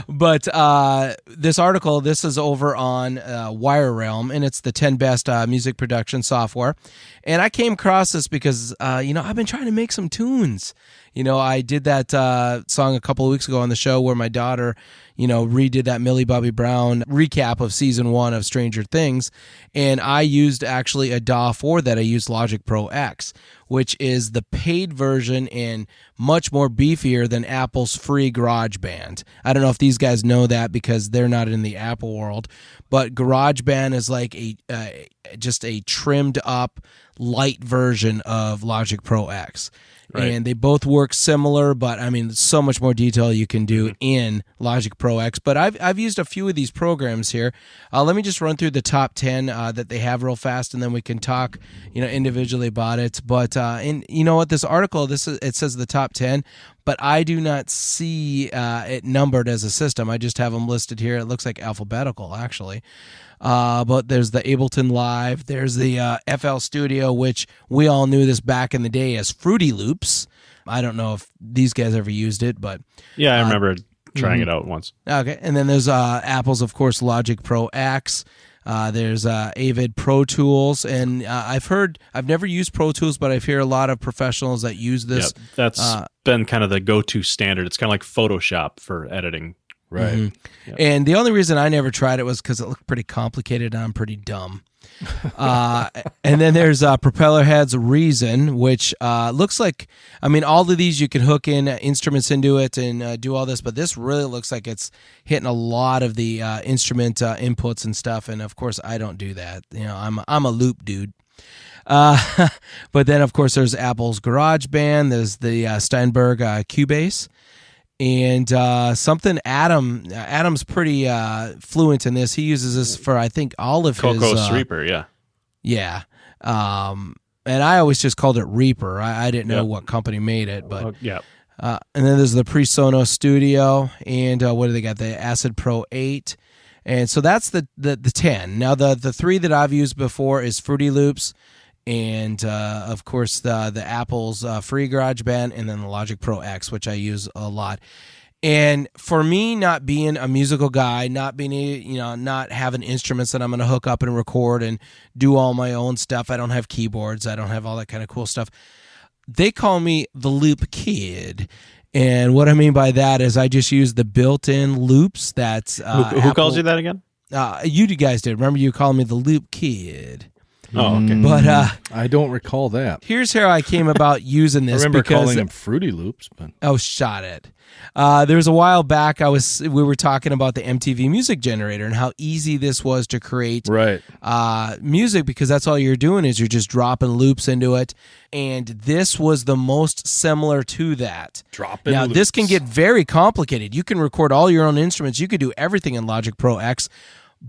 but uh, this article, this is over on uh, Wire Realm, and it's the 10 best uh, music production software. And I came across this because, uh, you know, I've been trying to make some tunes. You know, I did that uh, song a couple of weeks ago on the show where my daughter, you know, redid that Millie Bobby Brown recap of season one of Stranger Things. And I used actually a DAW for that. I used Logic Pro X, which is the paid version and much more beefier than Apple's free GarageBand. I don't know if these guys know that because they're not in the Apple world, but GarageBand is like a uh, just a trimmed up light version of Logic Pro X. And they both work similar, but I mean, so much more detail you can do in Logic Pro X. But I've, I've used a few of these programs here. Uh, let me just run through the top 10 uh, that they have real fast, and then we can talk, you know, individually about it. But, uh, and you know what, this article, this is, it says the top 10, but I do not see uh, it numbered as a system. I just have them listed here. It looks like alphabetical, actually. Uh, but there's the Ableton Live. There's the uh, FL Studio, which we all knew this back in the day as Fruity Loops. I don't know if these guys ever used it, but Yeah, I remember trying mm-hmm. it out once. okay. And then there's uh, Apple's, of course, Logic Pro X. Uh, there's uh, Avid Pro Tools, and uh, I've heard I've never used Pro Tools, but I've heard a lot of professionals that use this. Yep. That's uh, been kind of the go-to standard. It's kind of like Photoshop for editing. Right. Mm-hmm. And the only reason I never tried it was because it looked pretty complicated and I'm pretty dumb. uh, and then there's uh, Propeller Heads Reason, which uh, looks like, I mean, all of these you can hook in uh, instruments into it and uh, do all this, but this really looks like it's hitting a lot of the uh, instrument uh, inputs and stuff. And of course, I don't do that. You know, I'm I'm a loop dude. Uh, but then, of course, there's Apple's GarageBand. There's the uh, Steinberg uh, Cubase, and uh, something Adam. Adam's pretty uh, fluent in this. He uses this for I think all of Coco his. uh, Reaper, yeah. yeah. Um, and I always just called it Reaper. I, I didn't know Yep. what company made it, but yeah. uh, and then there's the PreSonus Studio, and uh, what do they got? The Acid Pro Eight, and so that's the the, the ten. Now the the three that I've used before is Fruity Loops, and uh, of course the the Apple's uh, Free GarageBand, and then the Logic Pro X, which I use a lot. And for me, not being a musical guy, not being a- you know, not having instruments that I'm going to hook up and record and do all my own stuff. I don't have keyboards. I don't have all that kind of cool stuff they call me the loop kid and what i mean by that is i just use the built-in loops That's uh, who, who calls you that again? uh, you guys did remember you called me the loop kid Oh, okay. but uh, I don't recall that. here's how i came about using I this remember because calling them Fruity Loops, but Oh, shot it. Uh, there was a while back. I was we were talking about the MTV Music Generator and how easy this was to create right. uh, music because that's all you're doing is you're just dropping loops into it. And this was the most similar to that. Dropping Now this can loops. get very complicated. You can record all your own instruments. You could do everything in Logic Pro X.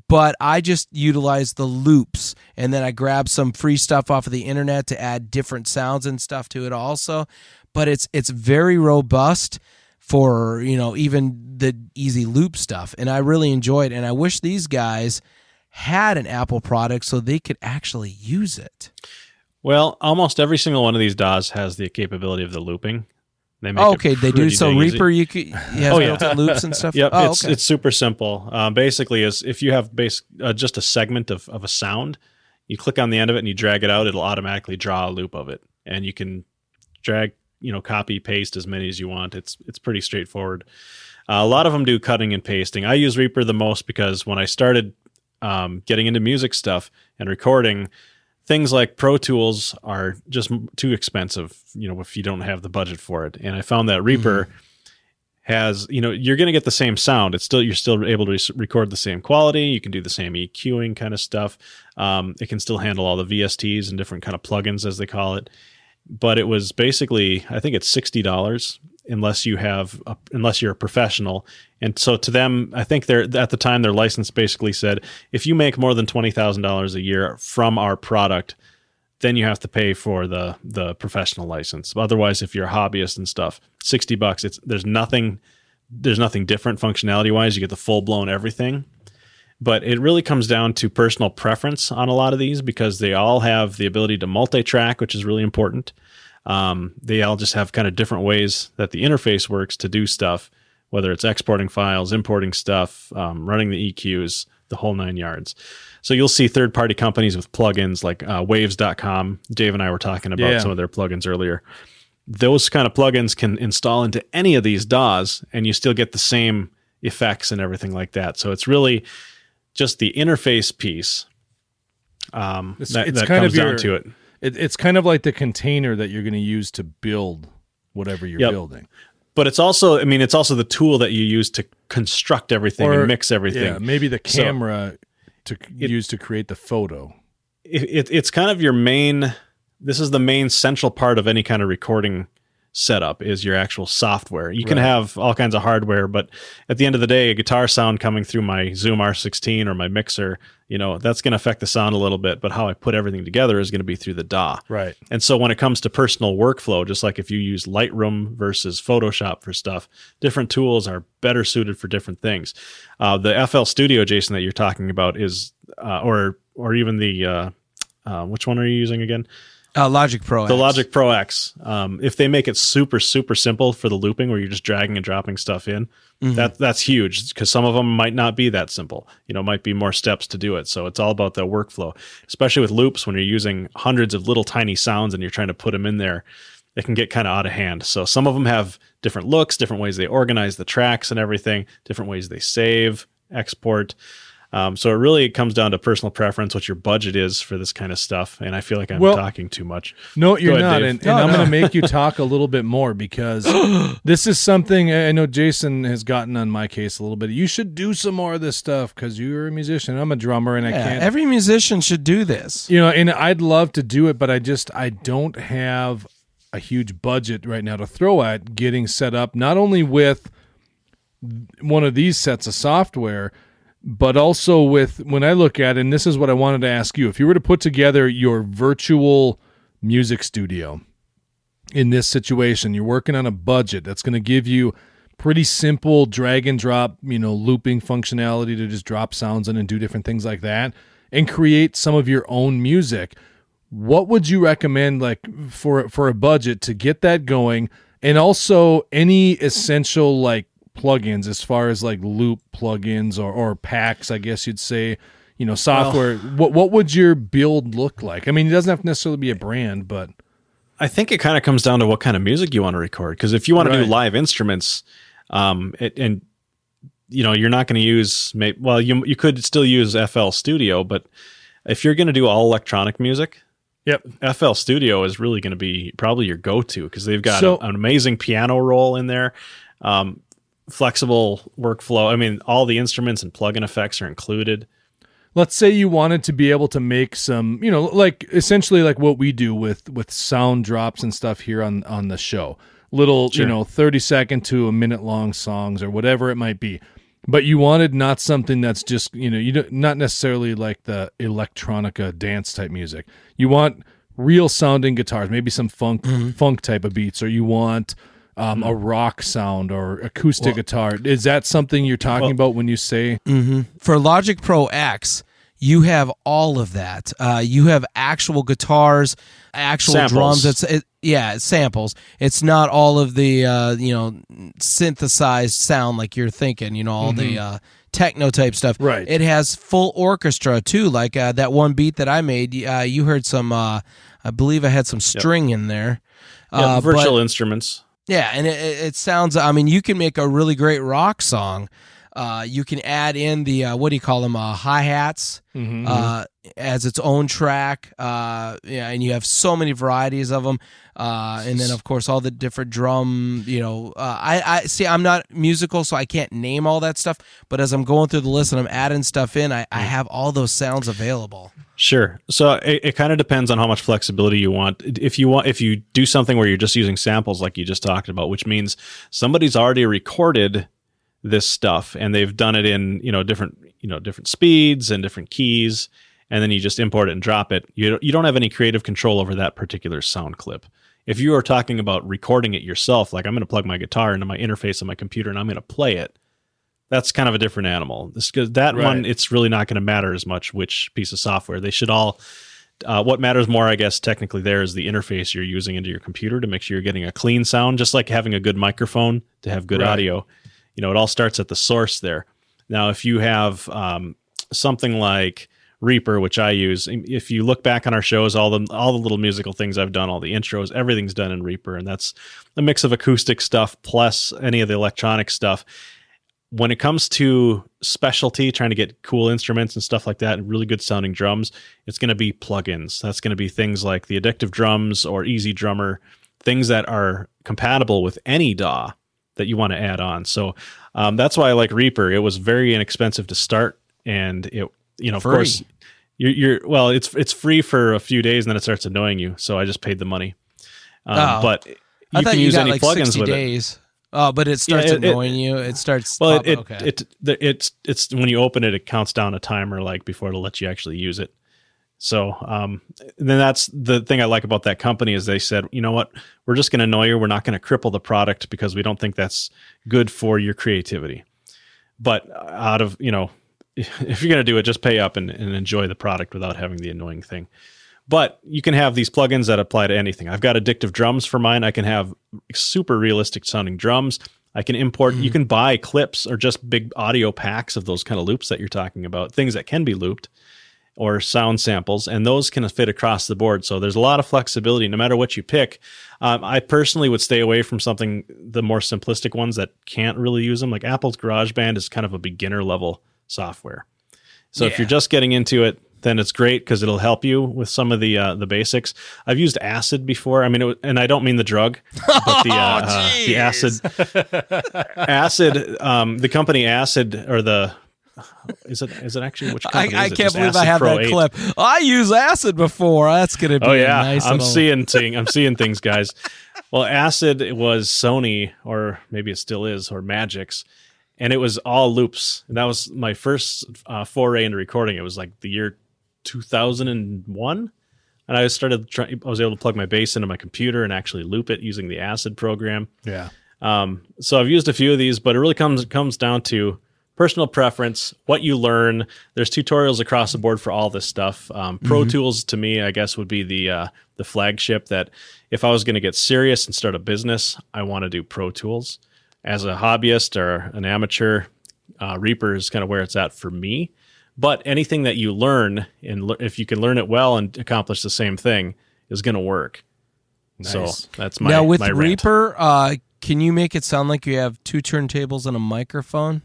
But I just utilize the loops and then I grab some free stuff off of the internet to add different sounds and stuff to it also. But it's it's very robust for, you know, even the easy loop stuff. And I really enjoy it. And I wish these guys had an Apple product so they could actually use it. Well, almost every single one of these DAWs has the capability of the looping. They make Oh, it okay, they do. So dang easy. Reaper, you could have Oh, yeah. built-in loops and stuff. Yep, Oh, it's okay. it's super simple. Um, basically, is if you have base uh, just a segment of, of a sound, you click on the end of it and you drag it out, it'll automatically draw a loop of it, and you can drag, you know, copy paste as many as you want. It's it's pretty straightforward. Uh, a lot of them do cutting and pasting. I use Reaper the most because when I started um, getting into music stuff and recording, things like Pro Tools are just too expensive. You know, if you don't have the budget for it, and I found that Reaper has you know you're going to get the same sound. It's still you're still able to record the same quality. You can do the same eqing kind of stuff. Um, it can still handle all the vsts and different kind of plugins as they call it. But it was basically i think it's $60 unless you have a, unless you're a professional and so to them i think they're at the time their license basically said if you make more than $20000 a year from our product then you have to pay for the the professional license. Otherwise, if you're a hobbyist and stuff, sixty bucks. It's there's nothing there's nothing different functionality wise. You get the full blown everything, but it really comes down to personal preference on a lot of these because they all have the ability to multi track, which is really important. Um, they all just have kind of different ways that the interface works to do stuff, whether it's exporting files, importing stuff, um, running the EQs, the whole nine yards. So you'll see third party companies with plugins like uh, waves.com. Dave and I were talking about Yeah. some of their plugins earlier. Those kind of plugins can install into any of these DAWs and you still get the same effects and everything like that. So it's really just the interface piece um, It's- that, it's that kind comes of your- down to it. It, it's kind of like the container that you're going to use to build whatever you're Yep. building. But it's also, I mean, it's also the tool that you use to construct everything and mix everything. Yeah, maybe the So- camera to It- use to create the photo. it, it, it's kind of your main this is the main central part of any kind of recording setup is your actual software you can have all kinds of hardware but at the end of the day a guitar sound coming through my zoom r16 or my mixer you know that's going to affect the sound a little bit but how i put everything together is going to be through the daw Right. and so when it comes to personal workflow, just like if you use Lightroom versus Photoshop for stuff, different tools are better suited for different things. Uh, the FL Studio, Jason, that you're talking about is, uh, or or even the, uh, uh, which one are you using again? Uh, Logic Pro. the X. Logic Pro X. Um, if they make it super super simple for the looping, where you're just dragging and dropping stuff in, that that's huge because some of them might not be that simple. You know, might be more steps to do it. So it's all about the workflow, especially with loops when you're using hundreds of little tiny sounds and you're trying to put them in there. It can get kind of out of hand. So some of them have different looks, different ways they organize the tracks and everything, different ways they save, export. Um, so it really comes down to personal preference, what your budget is for this kind of stuff. And I feel like I'm Well- talking too much. No, you're ahead, not, Dave. and, and No, I'm no. going to make you talk a little bit more because this is something I know Jason has gotten on my case a little bit. You should do some more of this stuff because you're a musician. I'm a drummer, and I can't. every musician should do this. you know, and I'd love to do it, but I just I don't have a huge budget right now to throw at getting set up. Not only with one of these sets of software, but also with when I look at, and this is what I wanted to ask you: if you were to put together your virtual music studio in this situation, you're working on a budget that's going to give you pretty simple drag and drop, you know, looping functionality to just drop sounds in and do different things like that and create some of your own music. What would you recommend like for for a budget to get that going and also any essential like plugins as far as like loop plugins or or packs, I guess you'd say, you know, software. what what would your build look like? I mean, it doesn't have to necessarily be a brand, but I think it kind of comes down to what kind of music you want to record. Because if you want to do live instruments, um, it, and you know you're not going to use, well, you you could still use FL Studio, but if you're going to do all electronic music, Yep. FL Studio is really going to be probably your go-to because they've got So- a- an amazing piano roll in there, um, flexible workflow. I mean, all the instruments and plug-in effects are included. let's say you wanted to be able to make some you know like essentially like what we do with with sound drops and stuff here on on the show little Sure. you know 30 second to a minute long songs or whatever it might be but you wanted not something that's just you know you don't not necessarily like the electronica dance type music you want real sounding guitars maybe some funk mm-hmm. funk type of beats or you want um, a rock sound or acoustic guitar is that something you're talking about when you say For Logic Pro X, you have all of that. Uh, you have actual guitars, actual Samples. drums. It's it, yeah, it's samples. It's not all of the uh, you know synthesized sound like you're thinking. You know all the uh, techno type stuff. Right. It has full orchestra too. Like uh, that one beat that I made. Uh, you heard some. Uh, I believe I had some string in there. Yeah, Uh, but- virtual instruments. Yeah, and it, it sounds. I mean, you can make a really great rock song. Uh, you can add in the uh, what do you call them? Uh, Hi hats uh, as its own track. Uh, yeah, and you have so many varieties of them. Uh, and then of course all the different drum. You know, uh, I I see. I'm not musical, so I can't name all that stuff. But as I'm going through the list and I'm adding stuff in, I, I have all those sounds available. Sure. So it, it kind of depends on how much flexibility you want. If you want, if you do something where you're just using samples, like you just talked about, which means somebody's already recorded this stuff and they've done it in you know different you know different speeds and different keys, and then you just import it and drop it. You don't- you don't have any creative control over that particular sound clip. If you are talking about recording it yourself, like I'm going to plug my guitar into my interface on my computer and I'm going to play it, that's kind of a different animal. This, 'cause that one, it's really not going to matter as much which piece of software. They should all. Uh, what matters more, I guess, technically, there is the interface you're using into your computer to make sure you're getting a clean sound, just like having a good microphone to have good Right. audio. You know, it all starts at the source there. Now, if you have um, something like Reaper, which I use, if you look back on our shows, all the all the little musical things I've done, all the intros, everything's done in Reaper, and that's a mix of acoustic stuff plus any of the electronic stuff when it comes to specialty, trying to get cool instruments and stuff like that, and really good sounding drums, it's going to be plugins. That's going to be things like the Addictive Drums or EZdrummer, things that are compatible with any DAW that you want to add on. So um, that's why I like Reaper. It was very inexpensive to start, and it, you know, of course, you're, you're well, it's it's free for a few days, and then it starts annoying you. So I just paid the money. Um, Oh. But I you thought can you use got any like plugins 60 with it. days. Oh, but it starts it- it- annoying you. It starts. Well, it, okay. it, it, it's, it's when you open it, it counts down a timer like before it'll let you actually use it. So, um, then that's the thing I like about that company is they said, you know what, we're just going to annoy you. We're not going to cripple the product because we don't think that's good for your creativity. But out of, you know, if you're going to do it, just pay up and, and enjoy the product without having the annoying thing. But you can have these plugins that apply to anything. I've got addictive drums for mine. I can have super realistic sounding drums. I can import, you can buy clips or just big audio packs of those kind of loops that you're talking about, things that can be looped or sound samples, and those can fit across the board. So there's a lot of flexibility no matter what you pick. Um, I personally would stay away from something, the more simplistic ones that can't really use them. Like Apple's GarageBand is kind of a beginner level software. So if you're just getting into it, then it's great because it'll help you with some of the uh, the basics. I've used acid before. I mean, was- and I don't mean the drug, but the uh, uh, the acid acid. Um, the company Acid or the is it is it actually which I, company I is it? can't believe I Acid have Pro that 8. clip. I use acid before. That's gonna be Oh yeah, nice I'm little- seeing seeing I'm seeing things, guys. Well, Acid was Sony, or maybe it still is, or Magix, and it was all loops. And that was my first uh, foray into recording. It was like the year 2001, and I started. Try, I was able to plug my bass into my computer and actually loop it using the Acid program. Yeah. Um, so I've used a few of these, but it really comes comes down to personal preference, what you learn. There's tutorials across the board for all this stuff. Um, Pro Tools to me, I guess, would be the uh, the flagship. That if I was going to get serious and start a business, I want to do Pro Tools. As a hobbyist or an amateur, uh, Reaper is kind of where it's at for me. But anything that you learn, and le- if you can learn it well and accomplish the same thing, is going to work. So that's my now with my. Reaper, uh, can you make it sound like you have two turntables and a microphone?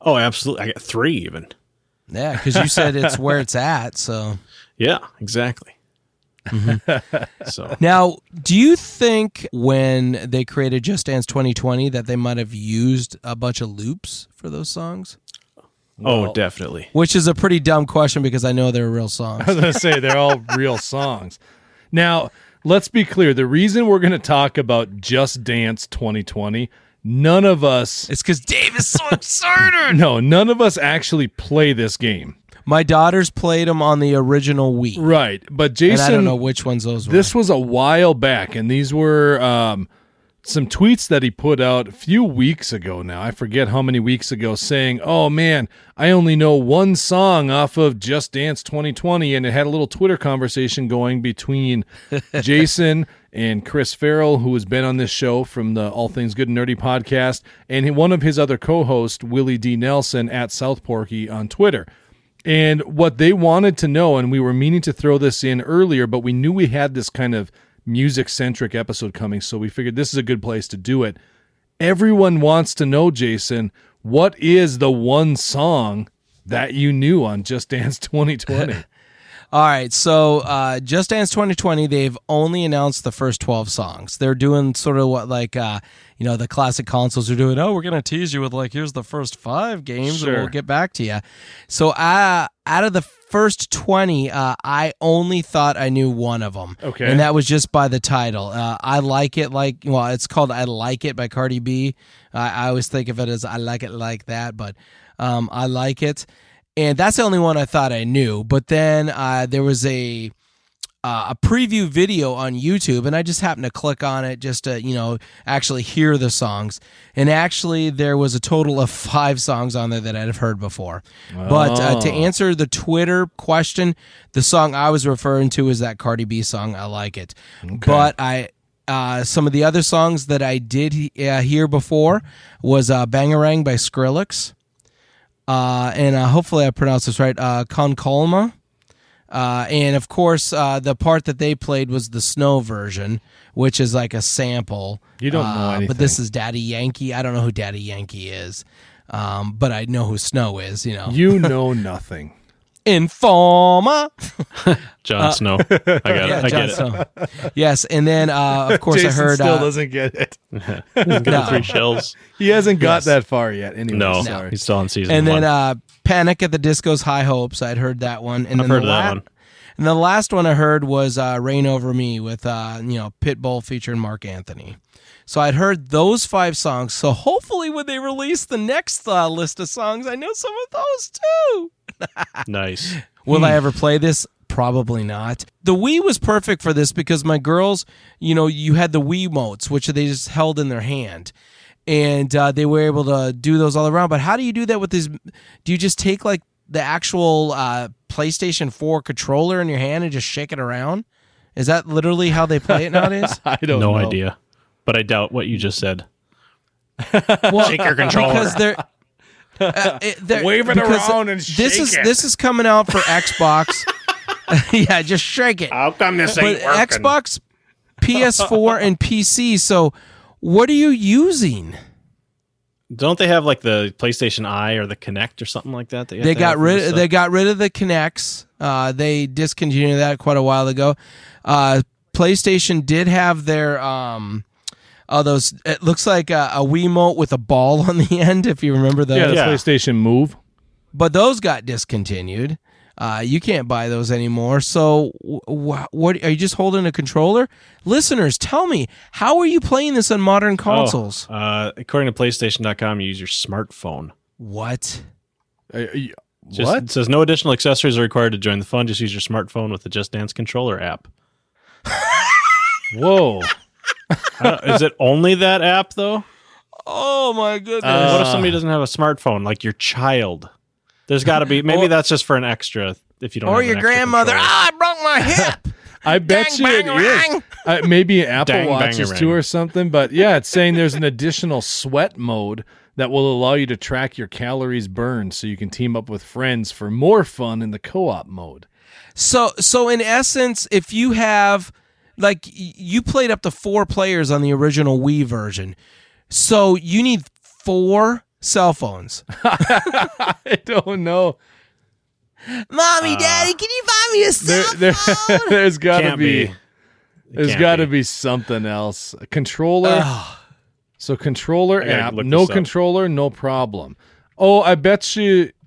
Oh, absolutely. I got three even. Yeah, because you said it's where it's at. So Yeah, exactly. Mm-hmm. so now, do you think when they created Just Dance 2020 that they might have used a bunch of loops for those songs? oh, definitely. Which is a pretty dumb question because I know they're real songs. I was going to say they're all real songs. Now, let's be clear. The reason we're going to talk about Just Dance 2020, none of us, It's because Dave is so excited. no, none of us actually play this game. My daughters played them on the original Wii, Right. But and Jason, I don't know which ones those were. this was a while back, and these were um, some tweets that he put out a few weeks ago now. I forget how many weeks ago, saying, Oh man, I only know one song off of Just Dance 2020. And it had a little Twitter conversation going between Jason and Chris Farrell, who has been on this show from the All Things Good and Nerdy podcast, and one of his other co hosts, Willie D. Nelson at South Porky on Twitter. And what they wanted to know, and we were meaning to throw this in earlier, but we knew we had this kind of music centric episode coming, so we figured this is a good place to do it. Everyone wants to know, Jason, what is the one song that you knew on Just Dance 2020? All right, so uh, Just Dance 2020, they've only announced the first 12 songs. They're doing sort of what, like, uh, you know, the classic consoles are doing. Oh, we're going to tease you with, like, here's the first five games and we'll get back to you. So uh, out of the first 20, uh, I only thought I knew one of them. Okay. And that was just by the title. Uh, I Like It Like, well, it's called I Like It by Cardi B. I I always think of it as I Like It Like That, but um, I Like It and that's the only one I thought I knew. But then uh, there was a uh, a preview video on YouTube, and I just happened to click on it just to you know actually hear the songs. And actually, there was a total of five songs on there that I'd have heard before. But uh, to answer the Twitter question, the song I was referring to is that Cardi B song. I like it, but I. Uh, some of the other songs that I did uh, hear before was uh, "Bangarang" by Skrillex uh, and uh, hopefully I pronounced this right, uh, Con Calma. Uh, and of course, uh, the part that they played was the snow version, which is like a sample. You don't know Uh, anything. But this is Daddy Yankee. I don't know who Daddy Yankee is, um, but I know who Snow is. You know, you know nothing. Informer. Jon Snow. I got Uh, Yeah, it. I Jon get it. Yes, and then uh, of course Jason I heard. still uh, doesn't get it. Get the No. three shells. He hasn't got that far yet. Anyway, No, sorry. he's still on season and one. then uh, Panic at the Disco's High Hopes. I'd heard that one. And I've then heard the of that la- one. And the last one I heard was uh, "Rain Over Me" with uh, you know Pitbull featuring Marc Anthony. So I'd heard those five songs. So hopefully, when they release the next uh, list of songs, I know some of those too. Nice. Will I ever play this? Probably not. The Wii was perfect for this because my girls, you know, you had the Wii motes, which they just held in their hand. And uh, they were able to do those all around. But how do you do that with these? Do you just take like the actual uh, PlayStation 4 controller in your hand and just shake it around? Is that literally how they play it nowadays? I don't no know. idea. But I doubt what you just said. well, Shake your controller. because they're. Uh, it- Wave it around and this is it. this is coming out for Xbox. yeah, just shake it. How come this But Xbox, PS4, and PC. So, what are you using? Don't they have like the PlayStation Eye or the Kinect or something like that? that They got have for this rid. stuff? They got rid of the Kinects. Uh, they discontinued that quite a while ago. Uh, PlayStation did have their um, oh those. It looks like a, a Wiimote with a ball on the end. If you remember those, Yeah, the Yeah. PlayStation Move. but those got discontinued. Uh, you can't buy those anymore. So, wh- wh- what are you just holding a controller? Listeners, tell me, how are you playing this on modern consoles? Oh, uh, according to PlayStation.com, you use your smartphone. What? Uh, y- Just, what? It says no additional accessories are required to join the fun. Just use your smartphone with the Just Dance controller app. Whoa. I don't- is it only that app though? Oh my goodness! what if somebody doesn't have a smartphone, like your child? There's got to be. Maybe Or- that's just for an extra. If you don't, or have an your extra grandmother? controller. Ah, I broke my hip. I bet Dang, you it bang, is. Uh, maybe Apple Dang, bang, Watches rang. too or something. But yeah, it's saying there's an additional sweat mode that will allow you to track your calories burned so you can team up with friends for more fun in the co-op mode. So, so in essence, if you have like you played up to four players on the original Wii version, so you need four cell phones. I don't know. Mommy, uh, Daddy, can you find me a There, cell there, phone? there's got to Can't be, be. there's can't got to be. be something else. A controller. So controller app, no this up. controller, no problem. Oh, I bet you.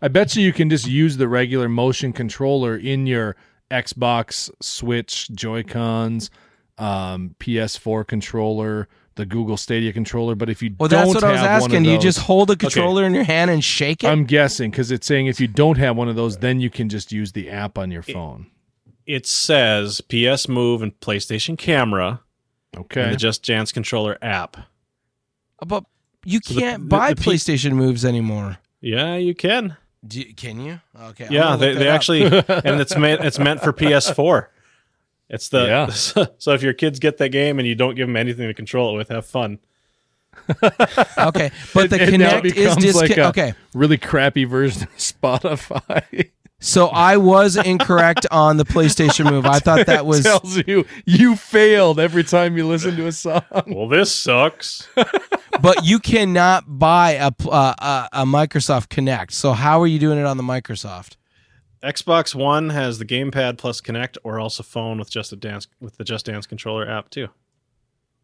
I bet you you can just use the regular motion controller in your Xbox, Switch, Joy Cons, um, PS4 controller, the Google Stadia controller. But if you Well, don't that's what I was have one asking. You just hold a controller in your hand and shake it. I'm guessing because it's saying if you don't have one of those, then you can just use the app on your phone. It says PS Move and PlayStation Camera and Okay. the Just Dance controller app. but you So can't the- buy the P- PlayStation moves anymore. Yeah, you can. Do you- can you? Okay. I'm yeah, they, they up. actually, and it's meant it's meant for PS4. It's the Yeah. so, if your kids get that game and you don't give them anything to control it with, have fun. Okay, but the It now Kinect is becomes discon- like a okay. really crappy version of Spotify. So I was incorrect on the PlayStation Move. I thought that was tells you you failed every time you listen to a song. Well, this sucks. But you cannot buy a, uh, a a Microsoft Kinect. So how are you doing it on the Microsoft? Xbox One has the gamepad plus Kinect, or also phone with just a dance with the Just Dance controller app too.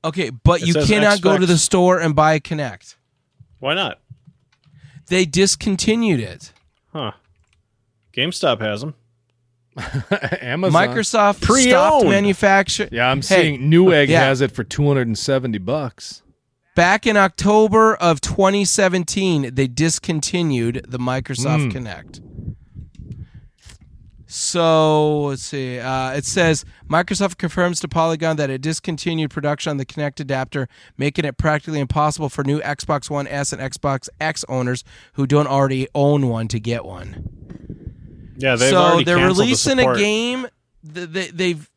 Okay, but It you says cannot go to the store and buy a Kinect. Why not? They discontinued it. Huh? GameStop has them. Amazon. Microsoft Pre-owned. manufacturing. Yeah, I'm Hey, seeing Newegg yeah. has it for 270 bucks. Back in October of 2017, they discontinued the Microsoft Mm. Kinect. So let's see. Uh, it says Microsoft confirms to Polygon that it discontinued production on the Kinect adapter, making it practically impossible for new Xbox One S and Xbox X owners who don't already own one to get one. Yeah, they've so already they're canceled the releasing a game. th- They, they've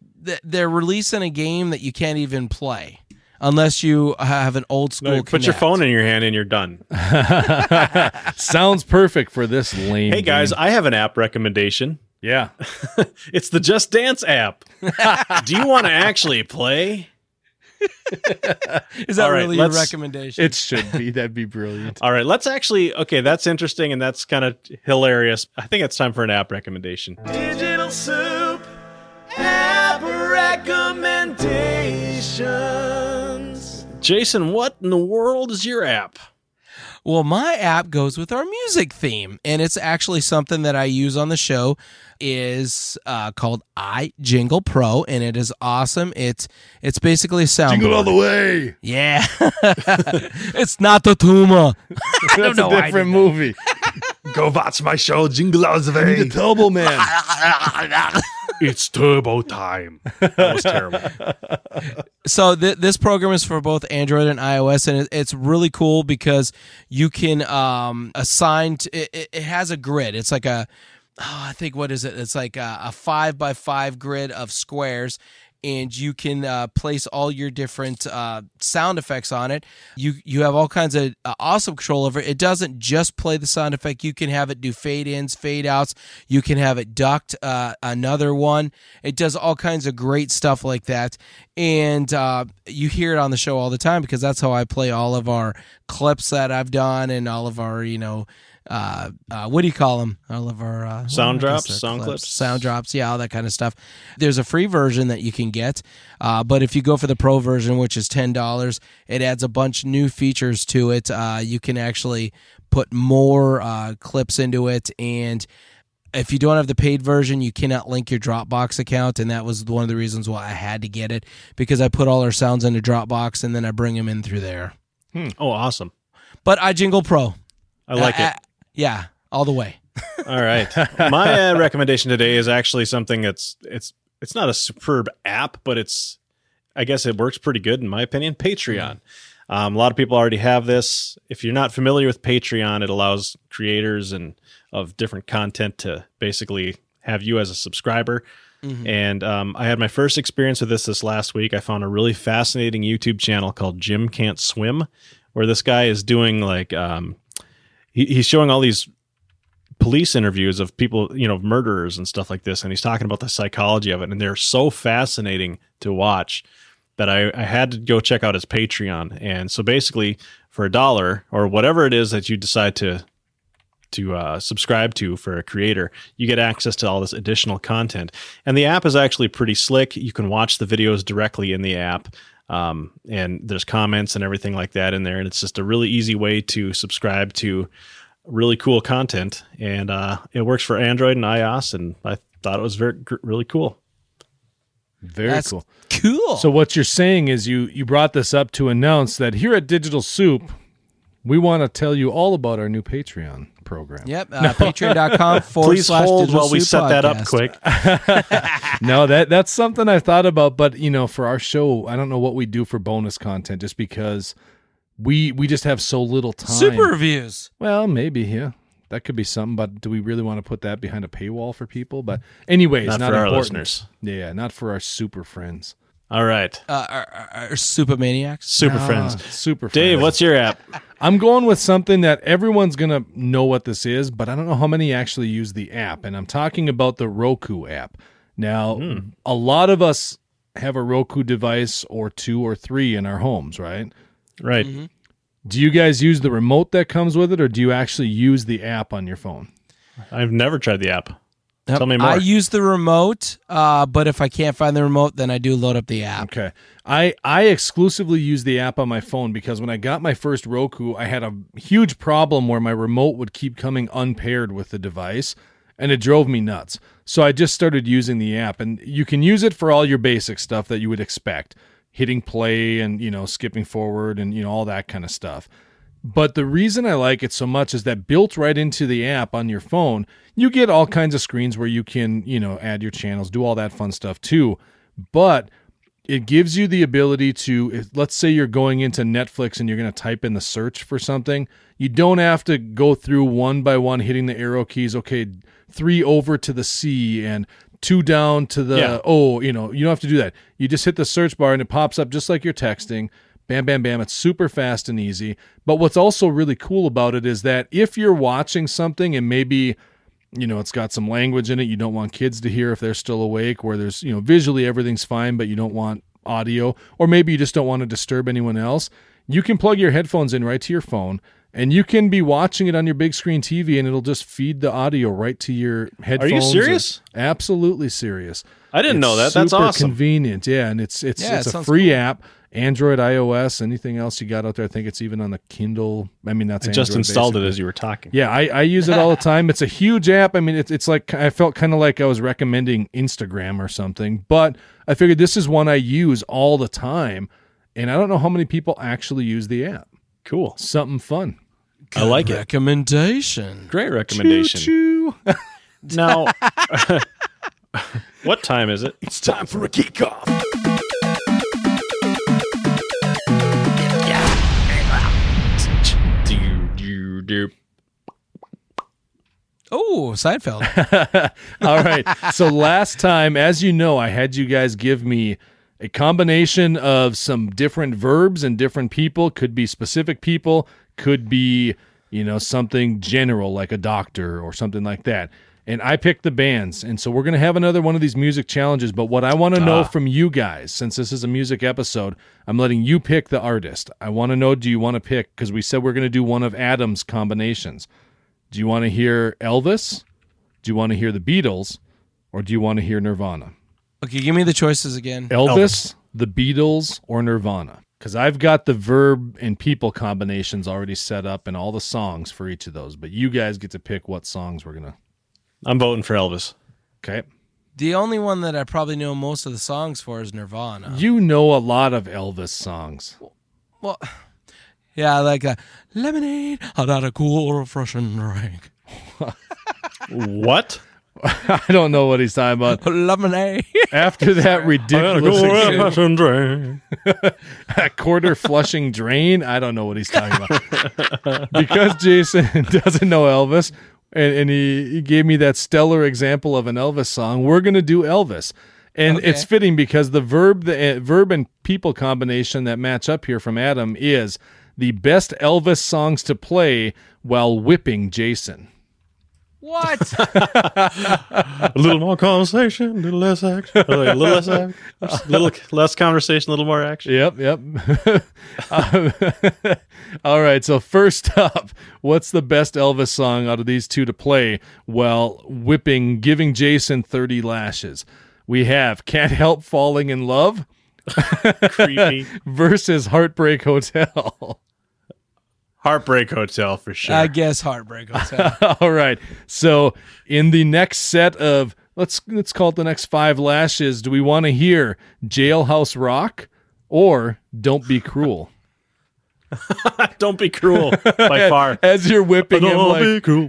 they're releasing a game that you can't even play unless you have an old school. No, put your phone in your hand and you're done. Sounds perfect for this lame. Hey guys, game. I have an app recommendation. yeah. It's the Just Dance app. Do you want to actually play? Is that All right, really your recommendation? It should be. That'd be brilliant. All right, let's actually. Okay, that's interesting and that's kind of hilarious. I think it's time for an app recommendation. Digital Soup App Recommendations. Jason, what in the world is your app? Well, my app goes with our music theme, and it's actually something that I use on the show. is uh, called iJingle Pro, and it is awesome. It's it's basically a soundboard. Jingle all the way. yeah, it's not the tumor. That's know a why different did movie. Go watch my show, Jingle All the I need a Way. Turbo Man. It's turbo time. That was terrible. so th- this program is for both Android and iOS, and it- it's really cool because you can um, assign. T- it, it- has a grid. It's like a, oh, I think what is it? It's like a, a five by five grid of squares. And you can uh, place all your different uh, sound effects on it. You you have all kinds of uh, awesome control over it. It doesn't just play the sound effect. You can have it do fade ins, fade outs. You can have it duct uh, another one. It does all kinds of great stuff like that and uh, you hear it on the show all the time because that's how I play all of our clips that I've done and all of our, you know, uh, uh, what do you call them? All of our uh, Sound well, I guess drops, sound clips? sound drops, yeah, all that kind of stuff. There's a free version that you can get, uh, but if you go for the pro version, which is ten dollars, it adds a bunch of new features to it. Uh, you can actually put more uh, clips into it and if you don't have the paid version, you cannot link your Dropbox account, and that was one of the reasons why I had to get it because I put all our sounds into Dropbox and then I bring them in through there. Oh, awesome. But iJingle Pro, I like Uh, it. Yeah, all the way. All right. My uh, recommendation today is actually something that's it's it's not a superb app, but it's I guess it works pretty good in my opinion. Patreon. Um, a lot of people already have this. If you're not familiar with Patreon, it allows creators and of different content to basically have you as a subscriber. And um, I had my first experience with this this last week. I found a really fascinating YouTube channel called Jim Can't Swim, where this guy is doing like um, he, he's showing all these police interviews of people, you know, murderers and stuff like this, and he's talking about the psychology of it, and they're so fascinating to watch that I, I had to go check out his Patreon. And so basically, for a dollar or whatever it is that you decide to to uh, subscribe to for a creator, you get access to all this additional content. And the app is actually pretty slick. You can watch the videos directly in the app. Um, and there's comments and everything like that in there. And it's just a really easy way to subscribe to really cool content. And uh, it works for Android and iOS. And I thought it was very, really cool. Very That's cool. Cool. So what you're saying is you you brought this up to announce that here at Digital Soup, we want to tell you all about our new Patreon program. yep, uh, patreon.com forward Please slash hold while we Soup set that up quick. no, that that's something I thought about, but you know, for our show, I don't know what we do for bonus content just because we we just have so little time. Super reviews. Well, maybe, yeah. That could be something, but do we really want to put that behind a paywall for people? But anyways, Not not, for our important. listeners. Yeah, not for our super friends. All right. Uh, are, are, are super maniacs. Super friends. super Dave, friends. what's your app? I'm going with something that everyone's going to know what this is, but I don't know how many actually use the app. And I'm talking about the Roku app. Now, a lot of us have a Roku device or two or three in our homes, right? Right. Do you guys use the remote that comes with it, or do you actually use the app on your phone? I've never tried the app. Tell me more. I use the remote, uh, but if I can't find the remote, then I do load up the app. Okay. I I exclusively use the app on my phone because when I got my first Roku, I had a huge problem where my remote would keep coming unpaired with the device and it drove me nuts. So I just started using the app and you can use it for all your basic stuff that you would expect. Hitting play and, you know, skipping forward and, you know, all that kind of stuff. But the reason I like it so much is that built right into the app on your phone, you get all kinds of screens where you can, you know, add your channels, do all that fun stuff too. But it gives you the ability to if, let's say you're going into Netflix and you're going to type in the search for something, you don't have to go through one by one hitting the arrow keys, okay, 3 over to the C and 2 down to the Yeah. O, you know, you don't have to do that. You just hit the search bar and it pops up just like you're texting. Bam, bam, bam. It's super fast and easy. But what's also really cool about it is that if you're watching something and maybe you know it's got some language in it you don't want kids to hear if they're still awake where there's you know visually everything's fine but you don't want audio or maybe you just don't want to disturb anyone else you can plug your headphones in right to your phone and you can be watching it on your big screen TV and it'll just feed the audio right to your headphones. Are you serious? Absolutely serious. I didn't know that. That's super awesome. Convenient, yeah, and it's it's Yeah, it's it a free cool. app. Android, iOS, anything else you got out there? I think it's even on the Kindle. I mean, that's I just Android, installed basically. it as you were talking. Yeah, I, I use it all the time. It's a huge app. I mean, it's it's like I felt kind of like I was recommending Instagram or something, but I figured this is one I use all the time, and I don't know how many people actually use the app. Cool. Something fun. I like it. Recommendation. Great recommendation. Choo-choo. Now, What time is it? It's time for a kickoff. Do, do. Oh, Seinfeld. All right. So last time, as you know, I had you guys give me a combination of some different verbs and different people. Could be specific people, could be, you know, something general like a doctor or something like that. And I picked the bands. And so we're going to have another one of these music challenges. But what I want to know ah. from you guys, since this is a music episode, I'm letting you pick the artist. I want to know do you want to pick, because we said we're going to do one of Adam's combinations. Do you want to hear Elvis? Do you want to hear the Beatles? Or do you want to hear Nirvana? Okay, give me the choices again. Elvis, the Beatles, or Nirvana? Because I've got the verb and people combinations already set up and all the songs for each of those. But you guys get to pick what songs we're going to. I'm voting for Elvis. Okay. The only one that I probably know most of the songs for is Nirvana. You know a lot of Elvis songs. Well, yeah, like that. Lemonade, hot out a cool, refreshing drink. What? I don't know what he's talking about. Lemonade. After that ridiculous Passion drink. a quarter flushing drain. I don't know what he's talking about. because Jason doesn't know Elvis, and, and he, he gave me that stellar example of an Elvis song, we're going to do Elvis. And Okay. it's fitting because the verb, the uh, verb and people combination that match up here from Adam is the best Elvis songs to play while whipping Jason. What? A little more conversation, a little less action. A little less action. A little less conversation, a little more action. Yep, yep. Um, all right. So first up, what's the best Elvis song out of these two to play while whipping, giving Jason thirty lashes? We have "Can't Help Falling in Love" Creepy. versus "Heartbreak Hotel." Heartbreak Hotel for sure. I guess Heartbreak Hotel. all right. So in the next set of let's let's call it the next five lashes, do we want to hear "Jailhouse Rock" or "Don't Be Cruel"? Don't be cruel by far. As you're whipping him, Don't like, be cruel.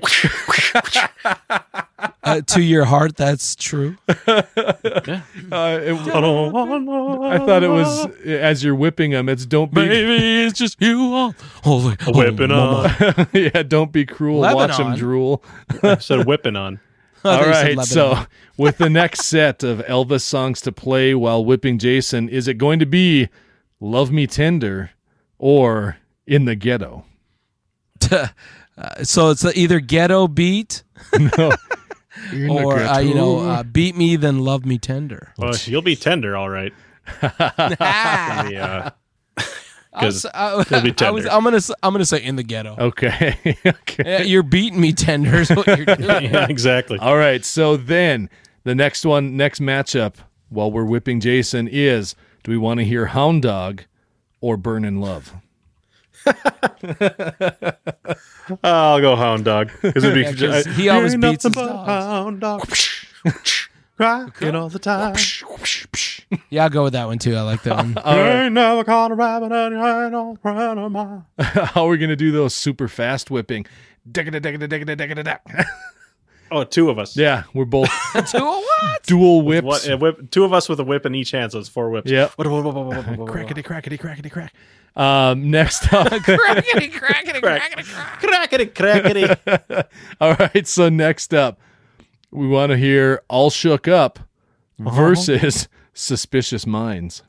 Uh, to your heart, that's true. uh, it- I don't wanna- I thought it was as you're whipping them. It's don't be Maybe it's just you all. Holy, whipping on. yeah, don't be cruel. Watch them drool. I said whipping on. All right, so with the next set of Elvis songs to play while whipping Jason, is it going to be "Love Me Tender" or "In the Ghetto"? uh, so it's either ghetto beat No, or uh, you know uh, beat me then love me tender. Well, you'll be tender, all right. Ah. Yeah. I was, I, it'll be I was, tender. I'm gonna s- I'm gonna say in the ghetto. okay, okay. Yeah, you're beating me tender is what you're doing. yeah, exactly. All right, so then the next one, next matchup, while we're whipping Jason, is do we want to hear Hound Dog or Burning Love? I'll go hound dog because it'd be. Yeah, 'cause he always beats his dogs. Hound dog. Rocking all the time. Yeah, I'll go with that one too. I like that one. You ain't never caught a rabbit and you ain't no friend of mine. How are we going to do those super fast whipping? Oh, two of us. Yeah, we're both Two what? dual whips. What, uh, whip, two of us with a whip in each hand, so it's four whips. Yep. Crackety, Crackety, crackety, crackety, crack. Um, next up. crackety, crackety, crackety, crack. crackety, crackety. All right, so next up, we want to hear All Shook Up versus Suspicious Minds.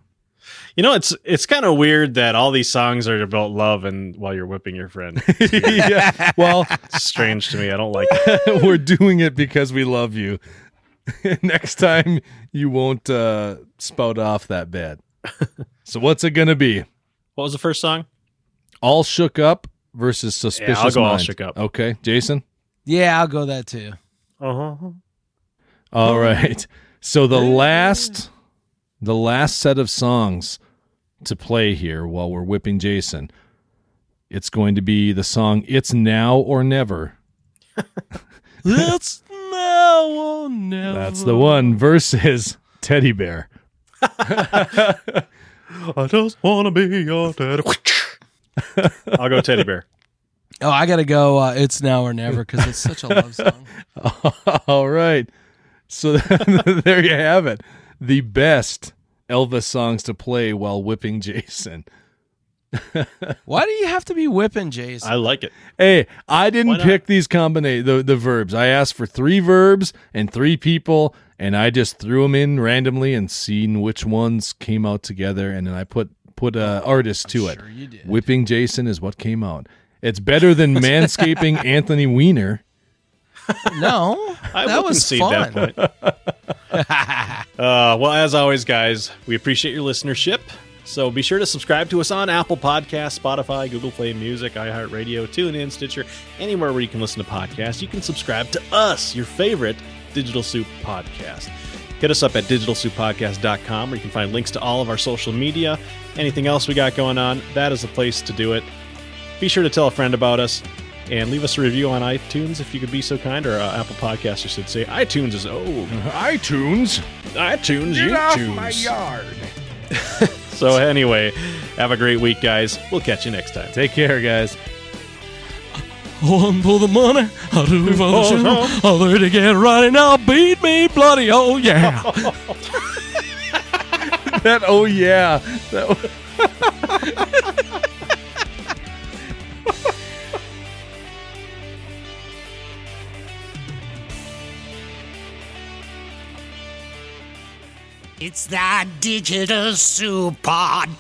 You know, it's it's kind of weird that all these songs are about love and while you're whipping your friend. yeah, well, It's strange to me. I don't like it. we're doing it because we love you. Next time, you won't uh, spout off that bad. so, what's it going to be? What was the first song? All Shook Up versus Suspicious Yeah, I'll go All Shook Up. Okay, Jason? Yeah, I'll go that too. Uh-huh. All right. So the last the last set of songs to play here while we're whipping Jason. It's going to be the song It's Now or Never. It's now or never. That's the one versus Teddy Bear. I just want to be your teddy. I'll go teddy bear. Oh, I gotta go. Uh, it's now or never because it's such a love song. All right. So there you have it. The best Elvis songs to play while whipping Jason. Why do you have to be whipping Jason? I like it. Hey, I didn't pick these combination the, the verbs. I asked for three verbs and three people, and I just threw them in randomly and seen which ones came out together, and then I put put uh, artist to it. sure you did. Whipping Jason is what came out. It's better than manscaping Anthony Weiner. No, I that was fun. that uh, well, as always, guys, we appreciate your listenership. So be sure to subscribe to us on Apple Podcasts, Spotify, Google Play Music, iHeartRadio, TuneIn, Stitcher, anywhere where you can listen to podcasts. You can subscribe to us, your favorite Digital Soup podcast. Hit us up at digitalsouppodcast.com where you can find links to all of our social media. Anything else we got going on, that is the place to do it. Be sure to tell a friend about us and leave us a review on iTunes if you could be so kind, or uh, Apple Podcasts, I should say. iTunes is old. iTunes. iTunes, YouTube. yard. So anyway, have a great week, guys. We'll catch you next time. Take care, guys. One for the money, I'll do for the show. Other to get right now, beat me bloody, oh yeah. That oh yeah. That, It's the Digital Soup Podcast.